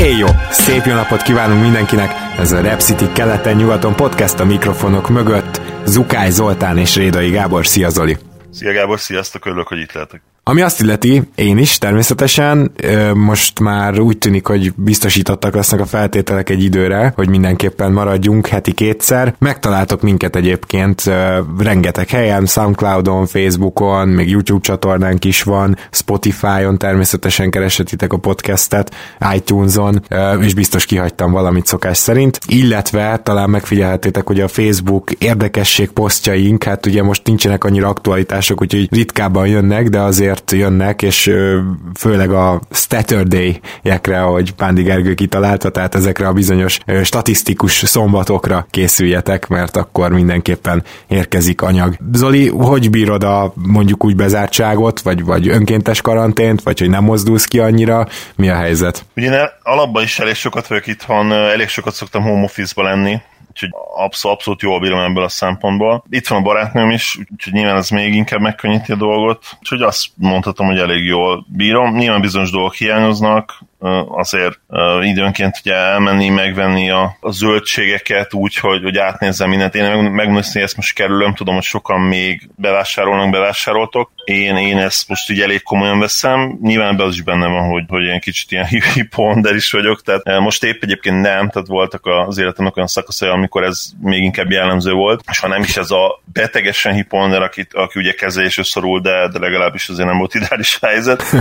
Éj jó! Szép jó napot kívánunk mindenkinek! Ez a Rap City keleten-nyugaton podcast a mikrofonok mögött. Zukály Zoltán és Rédai Gábor. Szia Zoli! Szia Gábor, sziasztok, örülök, hogy itt lehetek. Ami azt illeti, én is természetesen, most már úgy tűnik, hogy biztosítottak lesznek a feltételek egy időre, hogy mindenképpen maradjunk heti kétszer. Megtaláltok minket egyébként rengeteg helyen, Soundcloudon, Facebookon, még YouTube csatornánk is van, Spotify-on természetesen keresetitek a podcastet, iTunes-on, és biztos kihagytam valamit szokás szerint, illetve talán megfigyelhetétek, hogy a Facebook érdekesség posztjaink, hát ugye most nincsenek annyira aktualitások, úgyhogy ritkábban jönnek, de azért azért jönnek, és főleg a Saturday-ekre, ahogy Pándi Gergő kitalálta, tehát ezekre a bizonyos statisztikus szombatokra készüljetek, mert akkor mindenképpen érkezik anyag. Zoli, hogy bírod a mondjuk úgy bezártságot, vagy, vagy önkéntes karantént, vagy hogy nem mozdulsz ki annyira? Mi a helyzet? Ugye alapban is elég sokat vagyok itthon, elég sokat szoktam home office-ba lenni, úgyhogy abszolút, abszolút jól bírom ebből a szempontból. Itt van a barátnőm is, úgyhogy nyilván ez még inkább megkönnyíti a dolgot, úgyhogy azt mondhatom, hogy elég jól bírom. Nyilván bizonyos dolgok hiányoznak, azért időnként ugye elmenni, megvenni a, a zöldségeket úgy, hogy, hogy átnézzem mindent. Én meg, megmondom, hogy ezt most kerülöm, tudom, hogy sokan még bevásárolnak, bevásároltok. Én, én ezt most így elég komolyan veszem. Nyilván be az is benne van, hogy, hogy ilyen kicsit ilyen hiponder is vagyok, tehát most épp egyébként nem, tehát voltak az életemnek olyan szakaszai, amikor ez még inkább jellemző volt, és ha nem is ez a betegesen hiponder, akit, aki ugye kezelésre szorul, de, de legalábbis azért nem volt ideális helyzet.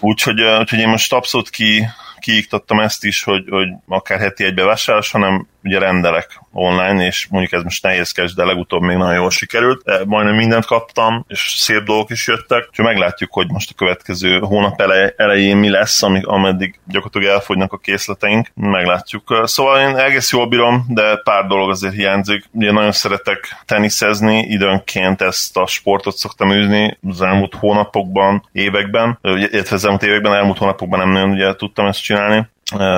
Úgyhogy, úgyhogy én most abszolút ki, kiiktattam ezt is, hogy, hogy akár heti egy bevásárlás, hanem ugye rendelek online, és mondjuk ez most nehézkes, de legutóbb még nagyon jól sikerült. Majdnem mindent kaptam, és szép dolgok is jöttek. Úgyhogy meglátjuk, hogy most a következő hónap elején mi lesz, amíg, ameddig gyakorlatilag elfogynak a készleteink. Meglátjuk. Szóval én egész jól bírom, de pár dolog azért hiányzik. Ugye nagyon szeretek teniszezni, időnként ezt a sportot szoktam űzni az elmúlt hónapokban, években, illetve az elmúlt években, elmúlt hónapokban nem nagyon ugye tudtam ezt csinálni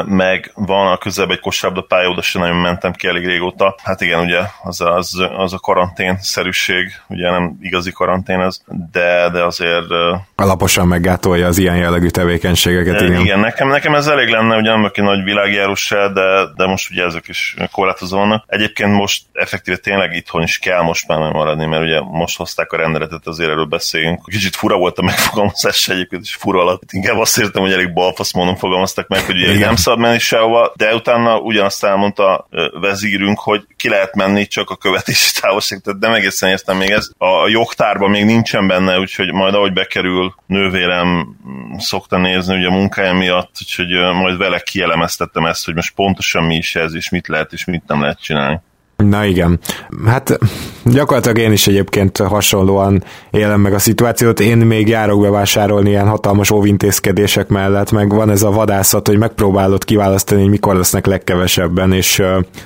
meg van a közelben egy kosárlabda pálya, oda sem nagyon mentem ki elég régóta. Hát igen, ugye az, az, az a karantén-szerűség, ugye nem igazi karantén ez, de, de azért... Alaposan meggátolja az ilyen jellegű tevékenységeket, igen. Igen, nekem, nekem ez elég lenne, ugye nem egy nagy világjárós de, de most ugye ezek is korlátozó vannak. Egyébként most effektíve tényleg itthon is kell most már maradni, mert ugye most hozták a rendeletet, azért erről beszéljünk. Kicsit fura volt a megfogalmazás egyébként, és fura alatt. Inkább azt értem, hogy elég balfasz módon fogalmaztak meg, hogy ugye nem szabad menni sehova, de utána ugyanazt elmondta vezírünk, hogy ki lehet menni csak a követési távolság, tehát nem egészen értem még ez. A jogtárban még nincsen benne, úgyhogy majd ahogy bekerül, nővérem szokta nézni ugye a munkája miatt, úgyhogy majd vele kielemeztettem ezt, hogy most pontosan mi is ez, és mit lehet, és mit nem lehet csinálni. Na igen. Hát gyakorlatilag én is egyébként hasonlóan élem meg a szituációt. Én még járok bevásárolni ilyen hatalmas óvintézkedések mellett, meg van ez a vadászat, hogy megpróbálod kiválasztani, hogy mikor lesznek legkevesebben, és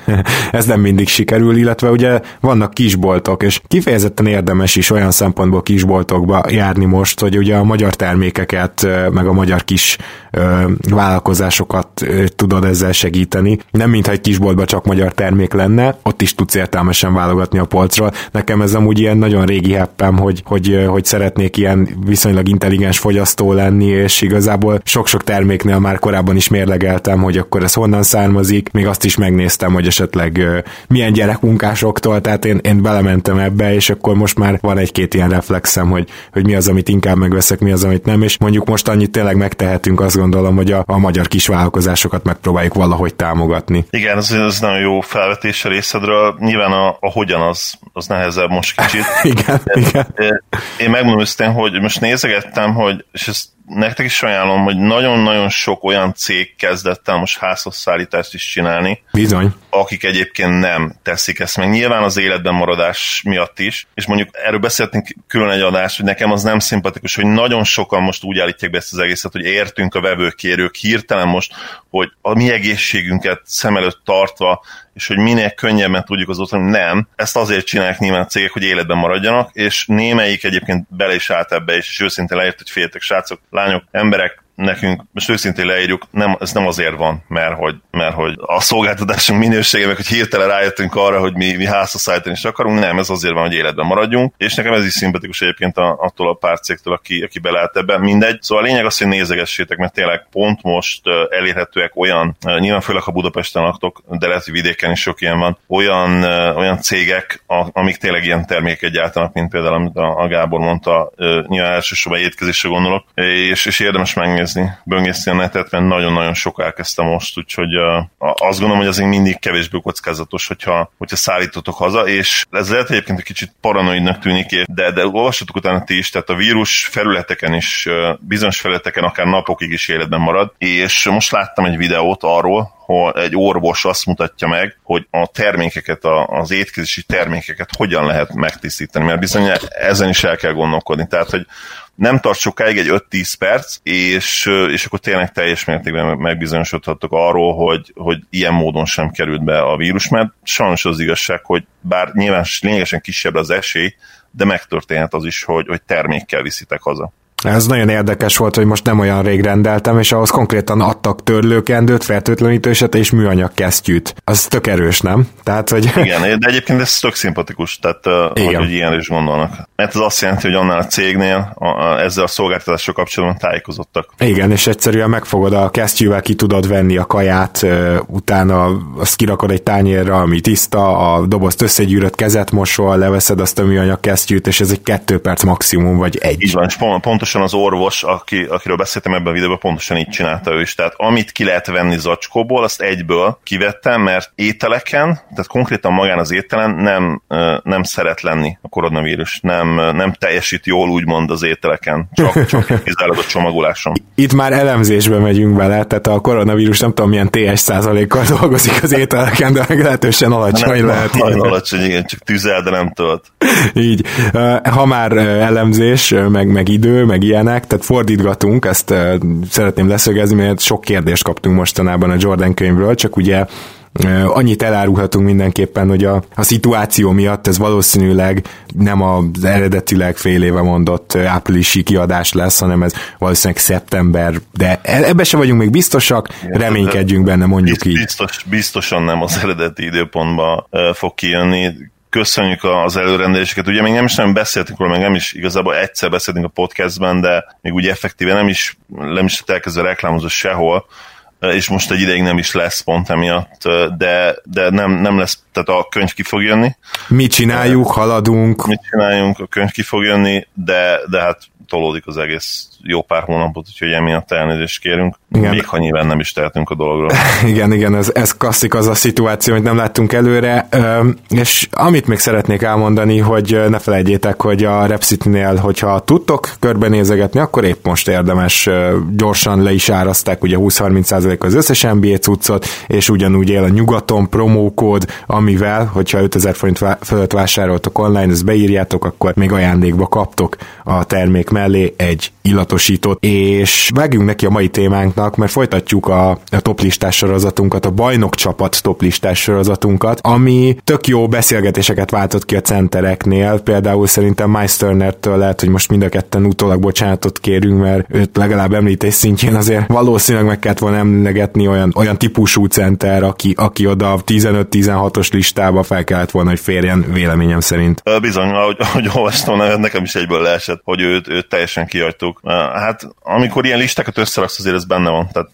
ez nem mindig sikerül, illetve ugye vannak kisboltok, és kifejezetten érdemes is olyan szempontból kisboltokba járni most, hogy ugye a magyar termékeket, meg a magyar kis vállalkozásokat tudod ezzel segíteni. Nem mintha egy kisboltban csak magyar termék lenne, ott is tudsz értelmesen válogatni a polcról. Nekem ez amúgy ilyen nagyon régi heppem, hogy, hogy, hogy szeretnék ilyen viszonylag intelligens fogyasztó lenni, és igazából sok-sok terméknél már korábban is mérlegeltem, hogy akkor ez honnan származik, még azt is megnéztem, hogy esetleg milyen gyerekmunkásoktól, tehát én, én belementem ebbe, és akkor most már van egy-két ilyen reflexem, hogy, hogy mi az, amit inkább megveszek, mi az, amit nem, és mondjuk most annyit tényleg megtehetünk, azt gondolom, hogy a, a magyar kisvállalkozásokat megpróbáljuk valahogy támogatni. Igen, ez, ez nagyon jó felvetés a részedről, részről nyilván a, a hogyan az, az nehezebb most kicsit. igen, igen. Én megmondom őszintén, hogy most nézegettem, hogy, és ezt nektek is ajánlom, hogy nagyon-nagyon sok olyan cég kezdett el most házhozszállítást is csinálni. Bizony. Akik egyébként nem teszik ezt meg. Nyilván az életben maradás miatt is, és mondjuk erről beszéltünk külön egy adást, hogy nekem az nem szimpatikus, hogy nagyon sokan most úgy állítják be ezt az egészet, hogy értünk a vevőkérők hirtelen most, hogy a mi egészségünket szem előtt tartva és hogy minél könnyebben tudjuk az otthon, nem. Ezt azért csinálják nyilván a cégek, hogy életben maradjanak, és némelyik egyébként bele is állt ebbe, és, és őszintén leírt, hogy féltek, srácok, lányok, emberek, nekünk, most őszintén leírjuk, nem, ez nem azért van, mert hogy, mert hogy a szolgáltatásunk minősége, meg hogy hirtelen rájöttünk arra, hogy mi, mi házhozszállítani is akarunk, nem, ez azért van, hogy életben maradjunk, és nekem ez is szimpatikus egyébként attól a pár cégtől, aki, aki belállt ebben, mindegy. Szóval a lényeg az, hogy nézegessétek, mert tényleg pont most elérhetőek olyan, nyilván főleg ha Budapesten laktok, de lehet, hogy vidéken is sok ilyen van, olyan, olyan cégek, amik tényleg ilyen termékeket gyártanak, mint például, amit a Gábor mondta, nyilván elsősorban étkezésre gondolok, és, és érdemes megnézni böngészni, böngészni a netet, mert nagyon-nagyon sok elkezdte most, úgyhogy uh, azt gondolom, hogy azért mindig kevésbé kockázatos, hogyha, hogyha szállítotok haza, és ez lehet egyébként egy kicsit paranoidnak tűnik, de, de olvassatok utána ti is, tehát a vírus felületeken is, bizonyos felületeken akár napokig is életben marad, és most láttam egy videót arról, hogy egy orvos azt mutatja meg, hogy a termékeket, az étkezési termékeket hogyan lehet megtisztítani, mert bizony ezen is el kell gondolkodni. Tehát, hogy nem tart sokáig, egy 5-10 perc, és, és akkor tényleg teljes mértékben megbizonyosodhattok arról, hogy, hogy ilyen módon sem került be a vírus, mert sajnos az igazság, hogy bár nyilván lényegesen kisebb az esély, de megtörténhet az is, hogy, hogy termékkel viszitek haza. Ez nagyon érdekes volt, hogy most nem olyan rég rendeltem, és ahhoz konkrétan adtak törlőkendőt, fertőtlenítőset és műanyag kesztyűt. Az tök erős, nem? Tehát, hogy... Igen, de egyébként ez tök szimpatikus, tehát Igen. hogy, ilyen is gondolnak. Mert ez azt jelenti, hogy annál a cégnél a, a, ezzel a szolgáltatással kapcsolatban tájékozottak. Igen, és egyszerűen megfogod a kesztyűvel, ki tudod venni a kaját, utána azt kirakod egy tányérra, ami tiszta, a dobozt összegyűrött kezet mosol, leveszed azt a műanyag kesztyűt, és ez egy kettő perc maximum, vagy egy. Így van, és pontosan pontosan az orvos, aki, akiről beszéltem ebben a videóban, pontosan így csinálta ő is. Tehát amit ki lehet venni zacskóból, azt egyből kivettem, mert ételeken, tehát konkrétan magán az ételen nem, nem szeret lenni a koronavírus. Nem, nem teljesít jól úgymond az ételeken, csak, csak kizárólag a csomagoláson. Itt már elemzésbe megyünk bele, tehát a koronavírus nem tudom milyen TS százalékkal dolgozik az ételeken, de meglehetősen alacsony nem, lehet. Nagyon alacsony, igen, csak tüzel, de nem tölt. Így. Ha már elemzés, meg, meg idő, meg ilyenek, tehát fordítgatunk, ezt szeretném leszögezni, mert sok kérdést kaptunk mostanában a Jordan könyvről, csak ugye Annyit elárulhatunk mindenképpen, hogy a, a szituáció miatt ez valószínűleg nem az eredetileg fél éve mondott áprilisi kiadás lesz, hanem ez valószínűleg szeptember, de e, ebbe se vagyunk még biztosak, reménykedjünk benne, mondjuk így. Biztos, biztosan nem az eredeti időpontban fog kijönni köszönjük az előrendeléseket. Ugye még nem is nem beszéltünk róla, meg nem is igazából egyszer beszéltünk a podcastben, de még úgy effektíve nem is, nem is elkezdve reklámozni sehol, és most egy ideig nem is lesz pont emiatt, de, de nem, nem lesz, tehát a könyv ki fog jönni. Mi csináljuk, haladunk. Mit csináljunk, a könyv ki fog jönni, de, de hát tolódik az egész jó pár hónapot, úgyhogy emiatt elnézést kérünk. Igen. Még ha nyilván nem is tehetünk a dologról. igen, igen, ez, ez klasszik az a szituáció, hogy nem láttunk előre, és amit még szeretnék elmondani, hogy ne felejtjétek, hogy a Repsitnél, hogyha tudtok körbenézegetni, akkor épp most érdemes gyorsan le is áraszták ugye 20-30% az összes NBA cuccot, és ugyanúgy él a nyugaton promókód, amivel, hogyha 5000 forint fölött vásároltok online, ezt beírjátok, akkor még ajándékba kaptok a termék mellé egy illatosítót, és vágjunk neki a mai témánknak, mert folytatjuk a, a toplistás sorozatunkat, a bajnok csapat toplistás sorozatunkat, ami tök jó beszélgetéseket váltott ki a centereknél, például szerintem Meisternertől lehet, hogy most mind a ketten utólag bocsánatot kérünk, mert őt legalább említés szintjén azért valószínűleg meg kellett volna emlegetni olyan, olyan típusú center, aki, aki oda 15-16-os listába fel kellett volna, hogy férjen véleményem szerint. Bizony, ahogy, ahogy olvastam, nekem is egyből leesett, hogy őt, őt teljesen kihagytuk. Hát amikor ilyen listákat összeraksz, azért ez benne van. Tehát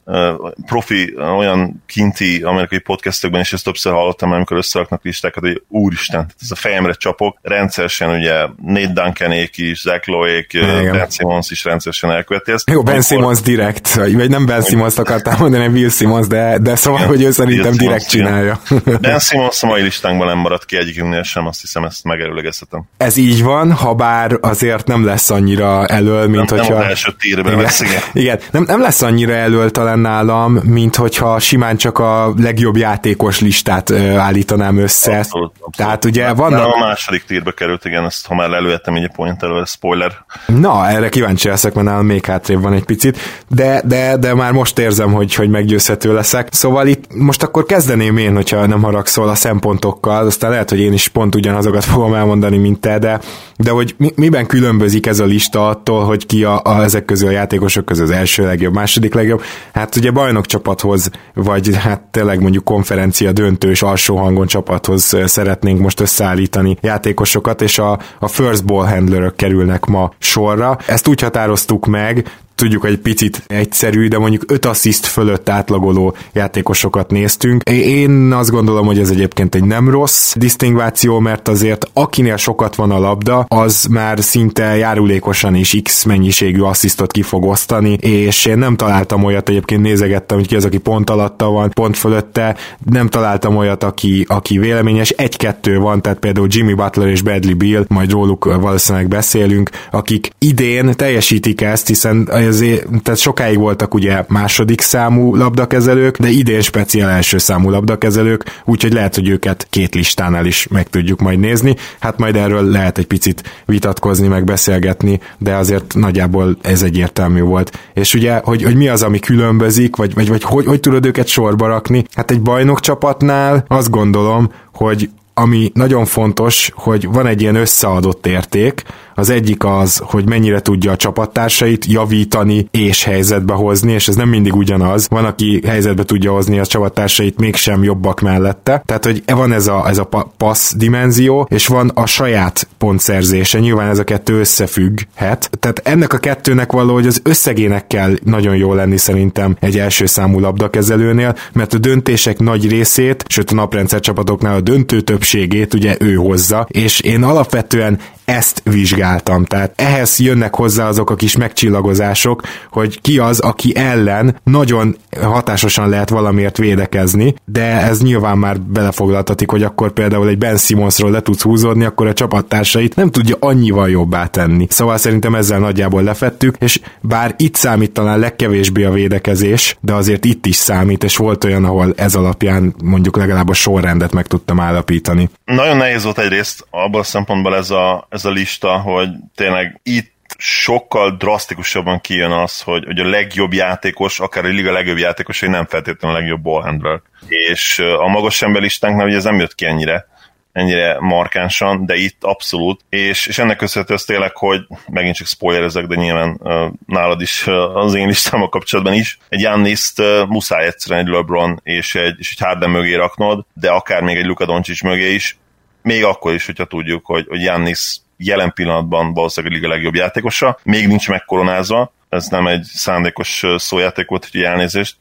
profi, olyan kinti amerikai podcastekben is ezt többször hallottam, amikor összeraknak listákat, hogy úristen, tehát ez a fejemre csapok. Rendszeresen ugye Nate Duncanék is, Zach Loék, Ben Simmons is rendszeresen elköveti ezt. Jó, Ben amikor... Simmons direkt, vagy nem Ben Simmons akartam mondani, Will Simmons, de, de szóval, Igen, hogy ő szerintem direkt csinálja. Ben Simmons a mai listánkban nem maradt ki egyikünknél sem, azt hiszem ezt megerőlegezhetem. Ez így van, ha bár azért nem lesz annyira elől, mint nem, hogyha... Nem első tírben igen, igen. Nem, nem lesz annyira elől talán nálam, mint hogyha simán csak a legjobb játékos listát ö, állítanám össze. Abszolút, abszolút. Tehát ugye vannak... Nem a második tírbe került, igen, ezt ha már elővettem egy point elő, spoiler. Na, erre kíváncsi leszek, mert nálam még hátrébb van egy picit, de, de, de már most érzem, hogy, hogy meggyőzhető leszek. Szóval itt most akkor kezdeném én, hogyha nem haragszol a szempontokkal, aztán lehet, hogy én is pont ugyanazokat fogom elmondani, mint te, de, de hogy mi, miben különbözik ez a lista attól, hogy ki a, a ezek közül a játékosok közül az első legjobb, második legjobb. Hát ugye bajnok csapathoz, vagy hát tényleg mondjuk konferencia döntős alsó hangon csapathoz szeretnénk most összeállítani játékosokat, és a, a first ball handlerök kerülnek ma sorra. Ezt úgy határoztuk meg, tudjuk, hogy egy picit egyszerű, de mondjuk 5 assziszt fölött átlagoló játékosokat néztünk. Én azt gondolom, hogy ez egyébként egy nem rossz disztingváció, mert azért akinél sokat van a labda, az már szinte járulékosan is X mennyiségű asszisztot ki fog osztani, és én nem találtam olyat, egyébként nézegettem, hogy ki az, aki pont alatta van, pont fölötte, nem találtam olyat, aki, aki véleményes, egy-kettő van, tehát például Jimmy Butler és Bradley Beal, majd róluk valószínűleg beszélünk, akik idén teljesítik ezt, hiszen azért, tehát sokáig voltak ugye második számú labdakezelők, de idén speciál első számú labdakezelők, úgyhogy lehet, hogy őket két listánál is meg tudjuk majd nézni. Hát majd erről lehet egy picit vitatkozni, meg beszélgetni, de azért nagyjából ez egyértelmű volt. És ugye, hogy, hogy mi az, ami különbözik, vagy, vagy, vagy hogy, hogy tudod őket sorba rakni? Hát egy bajnok csapatnál azt gondolom, hogy ami nagyon fontos, hogy van egy ilyen összeadott érték, az egyik az, hogy mennyire tudja a csapattársait javítani és helyzetbe hozni, és ez nem mindig ugyanaz. Van, aki helyzetbe tudja hozni a csapattársait mégsem jobbak mellette. Tehát, hogy van ez a, ez a passz dimenzió, és van a saját pontszerzése. Nyilván ez a kettő összefügghet. Tehát ennek a kettőnek valahogy az összegének kell nagyon jó lenni szerintem egy első számú labdakezelőnél, mert a döntések nagy részét, sőt a naprendszer csapatoknál a döntő többségét ugye ő hozza, és én alapvetően ezt vizsgáltam. Tehát ehhez jönnek hozzá azok a kis megcsillagozások, hogy ki az, aki ellen nagyon hatásosan lehet valamiért védekezni, de ez nyilván már belefoglaltatik, hogy akkor például egy Ben Simonsról le tudsz húzódni, akkor a csapattársait nem tudja annyival jobbá tenni. Szóval szerintem ezzel nagyjából lefettük, és bár itt számít talán legkevésbé a védekezés, de azért itt is számít, és volt olyan, ahol ez alapján mondjuk legalább a sorrendet meg tudtam állapítani. Nagyon nehéz volt egyrészt abban a szempontból ez a, ez a lista, hogy tényleg itt sokkal drasztikusabban kijön az, hogy, hogy a legjobb játékos, akár a liga legjobb játékos, hogy nem feltétlenül a legjobb ballhandler. És a magas emberlistánknál ugye ez nem jött ki ennyire ennyire markánsan, de itt abszolút, és, és ennek köszönhető az tényleg, hogy megint csak spoilerezek, de nyilván uh, nálad is uh, az én listámmal kapcsolatban is, egy Janniszt uh, muszáj egyszerűen egy LeBron és egy, és egy Harden mögé raknod, de akár még egy Luka Doncic mögé is, még akkor is, hogyha tudjuk, hogy, hogy Jannis jelen pillanatban valószínűleg a legjobb játékosa, még nincs megkoronázva, ez nem egy szándékos szójáték volt, hogy elnézést,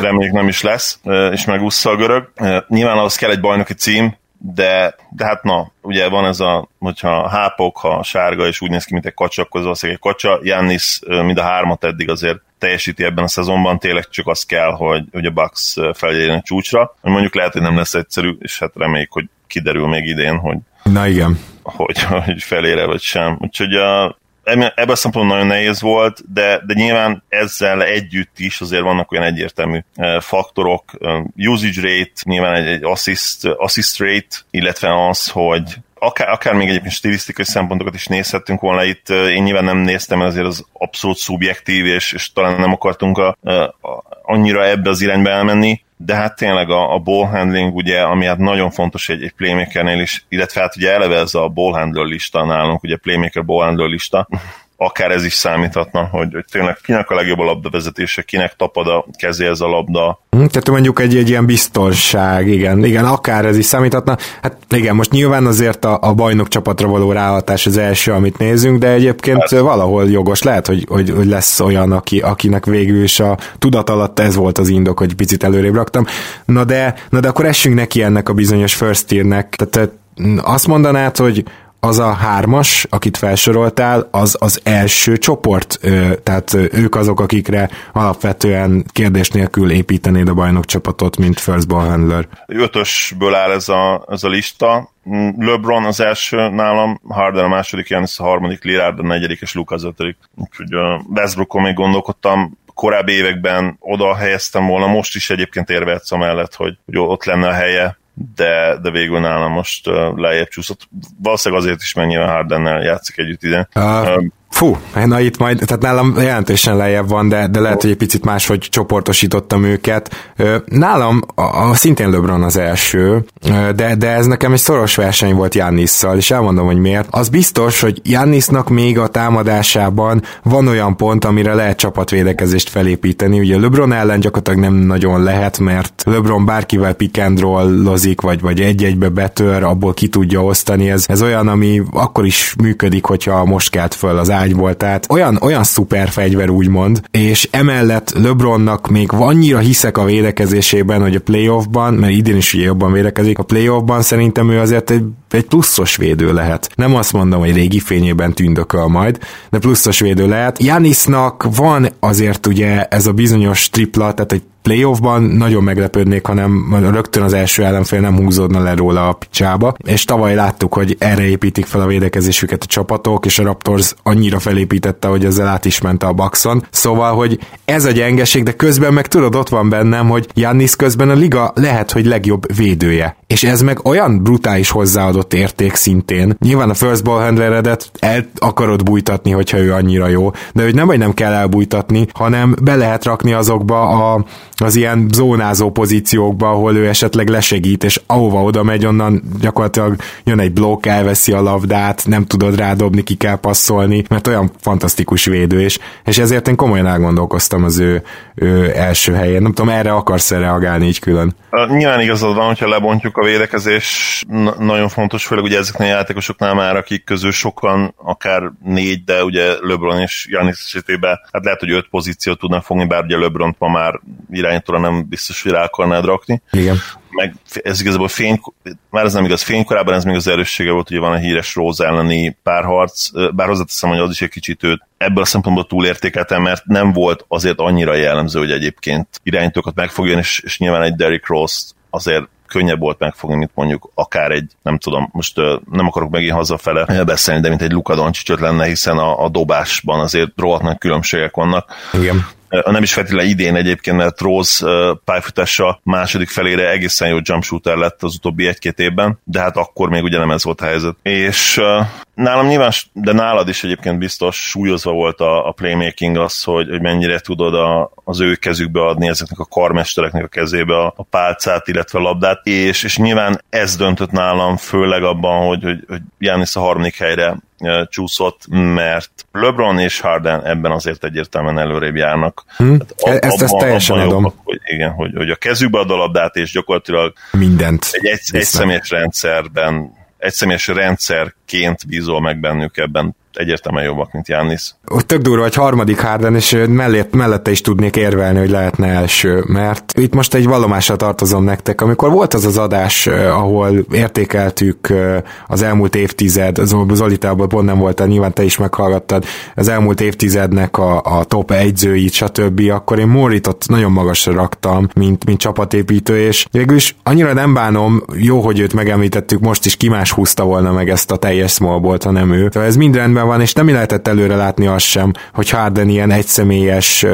reméljük nem is lesz, és megúszza a görög. Nyilván az kell egy bajnoki cím, de, de hát na, ugye van ez a, hogyha hápok, ha sárga, és úgy néz ki, mint egy kacsa, akkor az egy kacsa. Jannis mind a hármat eddig azért teljesíti ebben a szezonban, tényleg csak az kell, hogy, hogy a Bucks feljöjjön a csúcsra. Mondjuk lehet, hogy nem lesz egyszerű, és hát reméljük, hogy kiderül még idén, hogy Na igen. Hogy, hogy felére vagy sem. Úgyhogy a, ebben a szempontból nagyon nehéz volt, de, de nyilván ezzel együtt is azért vannak olyan egyértelmű faktorok, usage rate, nyilván egy, egy assist, assist rate, illetve az, hogy akár, akár még egyébként stilisztikai szempontokat is nézhettünk volna itt, én nyilván nem néztem, ezért az abszolút szubjektív, és, és talán nem akartunk a, a, annyira ebbe az irányba elmenni, de hát tényleg a, a ball handling, ugye, ami hát nagyon fontos egy, egy playmakernél is, illetve hát ugye eleve ez a ball handler lista nálunk, ugye playmaker ball handler lista, akár ez is számíthatna, hogy, hogy tényleg kinek a legjobb a labdavezetése, kinek tapad a kezéhez a labda. Hm, tehát mondjuk egy, egy ilyen biztonság, igen, igen, akár ez is számíthatna. Hát igen, most nyilván azért a, a bajnok csapatra való ráhatás az első, amit nézünk, de egyébként hát. valahol jogos lehet, hogy, hogy, hogy lesz olyan, aki, akinek végül is a tudat alatt ez volt az indok, hogy picit előrébb raktam. Na de, na de akkor essünk neki ennek a bizonyos first tiernek. Tehát azt mondanád, hogy az a hármas, akit felsoroltál, az az első csoport, tehát ők azok, akikre alapvetően kérdés nélkül építenéd a bajnok csapatot, mint first ball handler. Ötösből áll ez a, ez a lista, LeBron az első nálam, Harden a második, Janis a harmadik, Lillard a negyedik, és Luka az ötödik. Úgyhogy Westbrookon még gondolkodtam, korábbi években oda helyeztem volna, most is egyébként érvehetsz mellett, hogy, hogy ott lenne a helye, de, de végül nálam most lejjebb csúszott. Valószínűleg azért is, mert nyilván Hardennel játszik együtt ide. Uh, Fú, na itt majd, tehát nálam jelentősen lejjebb van, de, de lehet, hogy egy picit máshogy csoportosítottam őket. Nálam a, a szintén LeBron az első, de, de ez nekem egy szoros verseny volt Jannisszal, és elmondom, hogy miért. Az biztos, hogy Jannisnak még a támadásában van olyan pont, amire lehet csapatvédekezést felépíteni. Ugye LeBron ellen gyakorlatilag nem nagyon lehet, mert LeBron bárkivel pick and roll-ozik, vagy, vagy egy-egybe betör, abból ki tudja osztani. Ez, ez olyan, ami akkor is működik, hogyha most kelt föl az ágyból, tehát olyan, olyan szuper fegyver úgymond, és emellett LeBronnak még annyira hiszek a védekezésében, hogy a playoffban, mert idén is ugye jobban védekezik, a playoffban szerintem ő azért egy, egy pluszos védő lehet. Nem azt mondom, hogy régi fényében tündököl majd, de pluszos védő lehet. Janisnak van azért ugye ez a bizonyos tripla, tehát egy playoffban nagyon meglepődnék, hanem rögtön az első ellenfél nem húzódna le róla a picsába, és tavaly láttuk, hogy erre építik fel a védekezésüket a csapatok, és a Raptors annyira felépítette, hogy ezzel át is ment a Buckson. Szóval, hogy ez a gyengeség, de közben meg tudod, ott van bennem, hogy Jannis közben a liga lehet, hogy legjobb védője. És ez meg olyan brutális hozzáadott érték szintén. Nyilván a first ball handleredet el akarod bújtatni, hogyha ő annyira jó, de hogy nem, hogy nem kell elbújtatni, hanem be lehet rakni azokba a az ilyen zónázó pozíciókba, ahol ő esetleg lesegít, és ahova oda megy, onnan gyakorlatilag jön egy blokk, elveszi a labdát, nem tudod rádobni, ki kell passzolni, mert olyan fantasztikus védő, és, és ezért én komolyan elgondolkoztam az ő, ő első helyén. Nem tudom, erre akarsz-e reagálni így külön? Nyilván igazad van, hogyha lebontjuk a védekezés, nagyon fontos, főleg ugye ezeknél a játékosoknál már, akik közül sokan, akár négy, de ugye LeBron és Janis esetében, hát lehet, hogy öt pozíciót tudnak fogni, bár ugye LeBron ma már irányítóra nem biztos, hogy rá akarnád rakni. Igen. Meg ez igazából fény, már ez nem igaz, fénykorában ez még az erőssége volt, ugye van a híres Rose elleni párharc, bár hozzáteszem, hogy az is egy kicsit őt ebből a szempontból túlértékeltem, mert nem volt azért annyira jellemző, hogy egyébként irányítókat megfogjon, és, és nyilván egy Derrick Rose azért könnyebb volt megfogni, mint mondjuk akár egy, nem tudom, most nem akarok megint hazafele beszélni, de mint egy Luka Doncsicsot lenne, hiszen a, a dobásban azért rohadt nagy különbségek vannak. Igen nem is feltétlenül idén egyébként, mert Rose pályafutása második felére egészen jó jump shooter lett az utóbbi egy-két évben, de hát akkor még ugye nem ez volt a helyzet. És nálam nyilván, de nálad is egyébként biztos súlyozva volt a, a playmaking az, hogy, hogy mennyire tudod a, az ő kezükbe adni ezeknek a karmestereknek a kezébe a, a pálcát, illetve a labdát, és, és nyilván ez döntött nálam főleg abban, hogy, hogy, hogy Jánisz a harmadik helyre csúszott, mert LeBron és Harden ebben azért egyértelműen előrébb járnak. Hm. Tehát ezt, ezt teljesen adom. Jobbak, hogy, igen, hogy, hogy a kezükbe ad a labdát, és gyakorlatilag mindent. Egy, egy, egy személyes rendszerben egy személyes rendszerként bízol meg bennük ebben egyértelműen jobbak, mint Jannis. Tök durva, hogy harmadik Harden, és mellett, mellette is tudnék érvelni, hogy lehetne első, mert itt most egy vallomásra tartozom nektek. Amikor volt az az adás, ahol értékeltük az elmúlt évtized, Zolitából pont nem volt, nyilván te is meghallgattad, az elmúlt évtizednek a, a top egyzőit, stb., akkor én Moritot nagyon magasra raktam, mint, mint csapatépítő, és végül is annyira nem bánom, jó, hogy őt megemlítettük, most is ki más húzta volna meg ezt a teljes smallbolt, hanem ő. Tehát ez mind rendben van, és nem lehetett előre látni azt sem, hogy Harden ilyen egyszemélyes,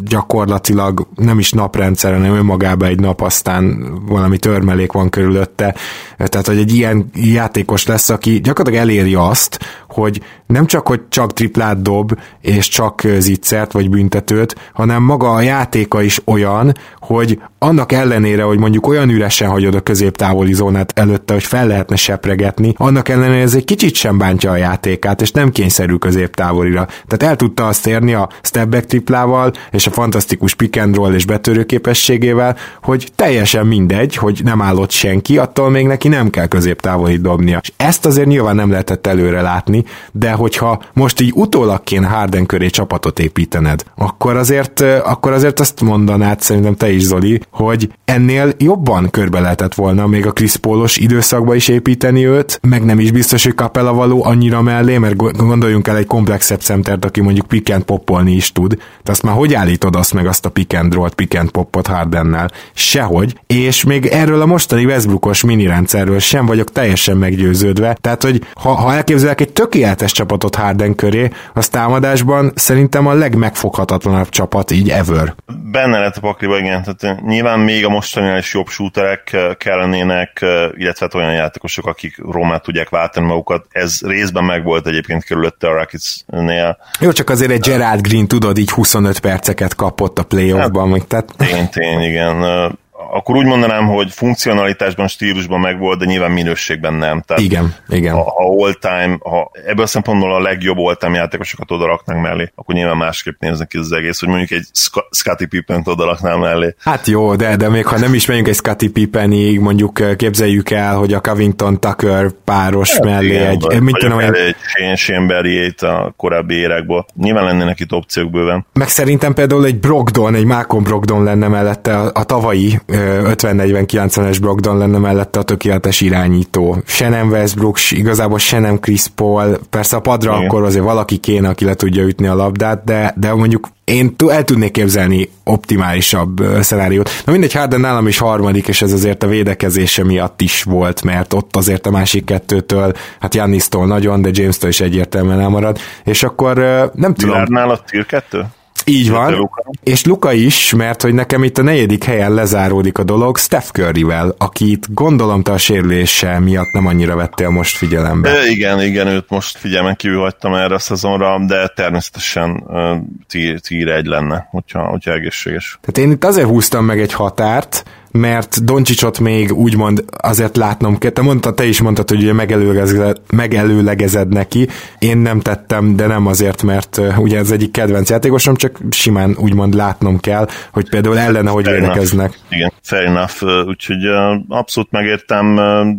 gyakorlatilag nem is naprendszer, hanem önmagában egy nap, aztán valami törmelék van körülötte. Tehát, hogy egy ilyen játékos lesz, aki gyakorlatilag eléri azt, hogy nem csak, hogy csak triplát dob, és csak zicsert vagy büntetőt, hanem maga a játéka is olyan, hogy annak ellenére, hogy mondjuk olyan üresen hagyod a középtávoli zónát előtte, hogy fel lehetne sepregetni, annak ellenére ez egy kicsit sem bántja a játékát, és nem kényszerű középtávolira. Tehát el tudta azt érni a stepback triplával, és a fantasztikus pick and roll és betörő képességével, hogy teljesen mindegy, hogy nem állott senki, attól még neki nem kell középtávolit dobnia. És ezt azért nyilván nem lehetett előre látni, építeni, de hogyha most így utólag kéne Harden köré csapatot építened, akkor azért, akkor azért azt mondanád szerintem te is, Zoli, hogy ennél jobban körbe lehetett volna még a Chris Paulos időszakba is építeni őt, meg nem is biztos, hogy Capella való annyira mellé, mert gondoljunk el egy komplexebb centert, aki mondjuk pick and poppolni is tud, de azt már hogy állítod azt meg azt a pick and roll pick and poppot Hardennel? Sehogy, és még erről a mostani Westbrookos minirendszerről sem vagyok teljesen meggyőződve, tehát hogy ha, ha elképzelek egy tökéletes csapatot Harden köré, az támadásban szerintem a legmegfoghatatlanabb csapat így ever. Benne lehet a pakliba, igen, tehát nyilván még a mostani is jobb shooterek kellenének, illetve hát olyan játékosok, akik Rómát tudják váltani magukat. Ez részben megvolt egyébként kerülötte a Rockets-nél. Jó, csak azért egy Gerald Green, tudod, így 25 perceket kapott a playoffban. Hát, tehát... Tény, tény, igen akkor úgy mondanám, hogy funkcionalitásban, stílusban megvolt, de nyilván minőségben nem. Tehát igen, igen. Ha, ha all-time, ha ebből a szempontból a legjobb all-time játékosokat oda raknánk mellé, akkor nyilván másképp néznek ki az egész, hogy mondjuk egy Scotty Pippen oda raknál mellé. Hát jó, de, de még ha nem is megyünk egy Scotty Pippenig, mondjuk képzeljük el, hogy a Covington Tucker páros hát, mellé igen, egy, vagy, mint tudom, egy Shane, Shane a korábbi érekból. Nyilván lennének itt opciók bőven. Meg szerintem például egy Brogdon, egy Malcolm Brogdon lenne mellette a, a tavalyi 50-40-90-es Brogdon lenne mellette a tökéletes irányító. Se nem Westbrook, igazából se nem Chris Paul, persze a padra Igen. akkor azért valaki kéne, aki le tudja ütni a labdát, de, de mondjuk én el tudnék képzelni optimálisabb szenáriót. Na mindegy, Harden nálam is harmadik, és ez azért a védekezése miatt is volt, mert ott azért a másik kettőtől, hát Jannisztól nagyon, de James-től is egyértelműen elmarad, és akkor nem tudom. Lillard a tier 2? Így van, Luka. és Luka is, mert hogy nekem itt a negyedik helyen lezáródik a dolog Steph Curryvel, akit gondolom te a sérülése miatt nem annyira vettél most figyelembe. E, igen, igen, őt most figyelmen kívül hagytam erre a szezonra, de természetesen uh, tír egy lenne, hogyha, hogyha egészséges. Tehát én itt azért húztam meg egy határt, mert Doncsicsot még úgymond azért látnom kell. Te mondtad, te is mondtad, hogy ugye megelőlegezed, megelőlegezed neki. Én nem tettem, de nem azért, mert ugye ez egyik kedvenc játékosom, csak simán úgymond látnom kell, hogy például ellene hogy védekeznek. Igen, fair enough, úgyhogy abszolút megértem,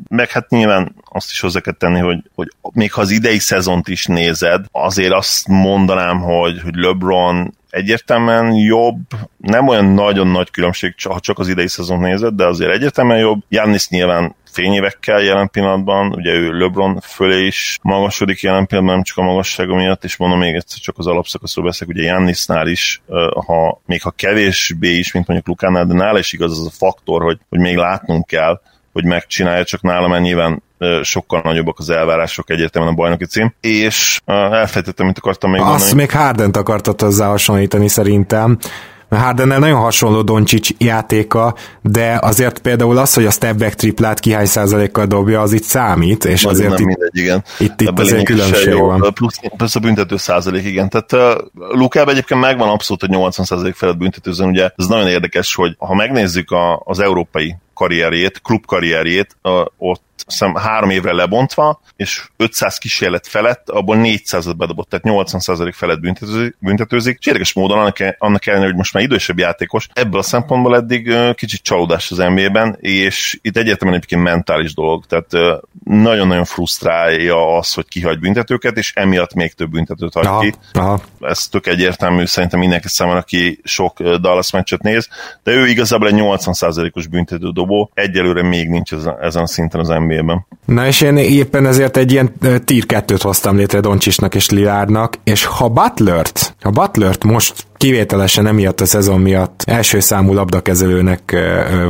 meg hát nyilván azt is hozzá kell tenni, hogy, hogy még ha az idei szezont is nézed, azért azt mondanám, hogy, hogy LeBron egyértelműen jobb, nem olyan nagyon nagy különbség, ha csak az idei szezon nézed, de azért egyértelműen jobb. Jannis nyilván fényévekkel jelen pillanatban, ugye ő LeBron fölé is magasodik jelen pillanatban, nem csak a magassága miatt, és mondom még egyszer csak az alapszakaszról beszélek, ugye Jannisnál is, ha, még ha kevésbé is, mint mondjuk Lukánál, de nála is igaz az a faktor, hogy, hogy még látnunk kell, hogy megcsinálja, csak nálam nyilván sokkal nagyobbak az elvárások egyértelműen a bajnoki cím, és elfejtettem, mit akartam még Azt mondani. még Hardent akartad hozzá hasonlítani szerintem, mert Hardennel nagyon hasonló Doncsics játéka, de azért például az, hogy a step back triplát ki hány százalékkal dobja, az itt számít, és Nagyon azért nem itt, mindegy, igen. itt, itt azért különbség van. Plusz, plusz a büntető százalék, igen. Tehát uh, Lukában egyébként megvan abszolút, hogy 80 százalék felett büntetőzön, ugye ez nagyon érdekes, hogy ha megnézzük a, az európai karrierjét, klubkarrierjét, uh, ott hiszem három évre lebontva, és 500 kísérlet felett, abból 400-at bedobott, tehát 80% felett büntetőzik, büntetőzik. És érdekes módon annak, annak ellenére, hogy most már idősebb játékos, ebből a szempontból eddig kicsit csalódás az NBA-ben, és itt egyértelműen egyébként mentális dolog, tehát nagyon-nagyon frusztrálja az, hogy kihagy büntetőket, és emiatt még több büntetőt hagy aha, ki. Aha. Ez tök egyértelmű szerintem mindenki számára, aki sok Dallas meccset néz, de ő igazából egy 80%-os büntetődobó, egyelőre még nincs ezen a szinten az NBA NBA-ben. Na és én éppen ezért egy ilyen tier 2-t hoztam létre Doncsisnak és Lilárnak, és ha Butlert, ha Butlert most kivételesen emiatt a szezon miatt első számú labdakezelőnek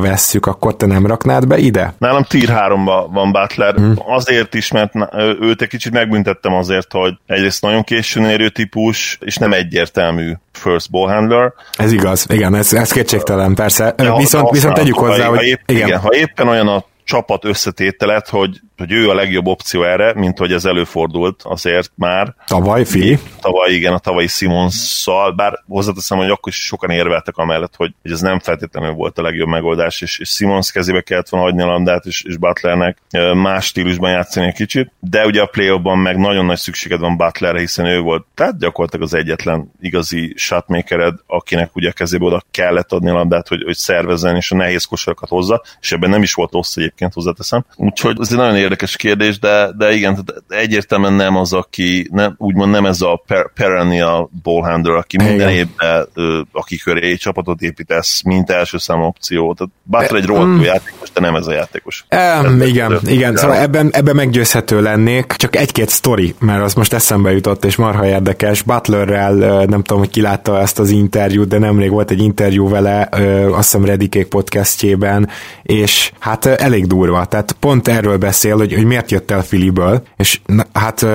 vesszük, akkor te nem raknád be ide? Nálam tier 3-ban van Butler, hmm. azért is, mert őt egy kicsit megbüntettem azért, hogy egyrészt nagyon későn érő típus, és nem egyértelmű first ball handler. Ez igaz, igen, ez, ez kétségtelen, persze. Ja, viszont, viszont tegyük hozzá, ha, hogy... Ha épp, igen. igen. Ha éppen olyan a csapat összetételet, hogy hogy ő a legjobb opció erre, mint hogy ez előfordult azért már. Tavaly, fi? Tavaly, igen, a tavalyi Simonszal, bár hozzáteszem, hogy akkor is sokan érveltek amellett, hogy, hogy ez nem feltétlenül volt a legjobb megoldás, és, és Simons kezébe kellett volna hagyni a landát, és, és Butlernek más stílusban játszani egy kicsit, de ugye a play meg nagyon nagy szükséged van Butlerre, hiszen ő volt, tehát gyakorlatilag az egyetlen igazi shotmakered, akinek ugye a kezébe oda kellett adni a labdát, hogy, hogy szervezzen és a nehéz kosarakat hozza, és ebben nem is volt rossz egyébként hozzáteszem. Úgyhogy ez egy nagyon érdekes kérdés, de, de igen, tehát egyértelműen nem az, aki nem, úgymond nem ez a per, perennial ballhandler, aki minden évben aki köré egy csapatot építesz, mint első számú opció. Tehát Butler egy rohadt mm. játékos, de nem ez a játékos. Um, igen, igen, szóval ebben, ebben meggyőzhető lennék, csak egy-két sztori, mert az most eszembe jutott, és marha érdekes. Butlerrel, nem tudom, hogy ki látta ezt az interjút, de nemrég volt egy interjú vele, azt hiszem Redikék podcastjében, és hát elég durva. Tehát pont erről beszél, hogy, hogy miért jött el Filiből, és na, hát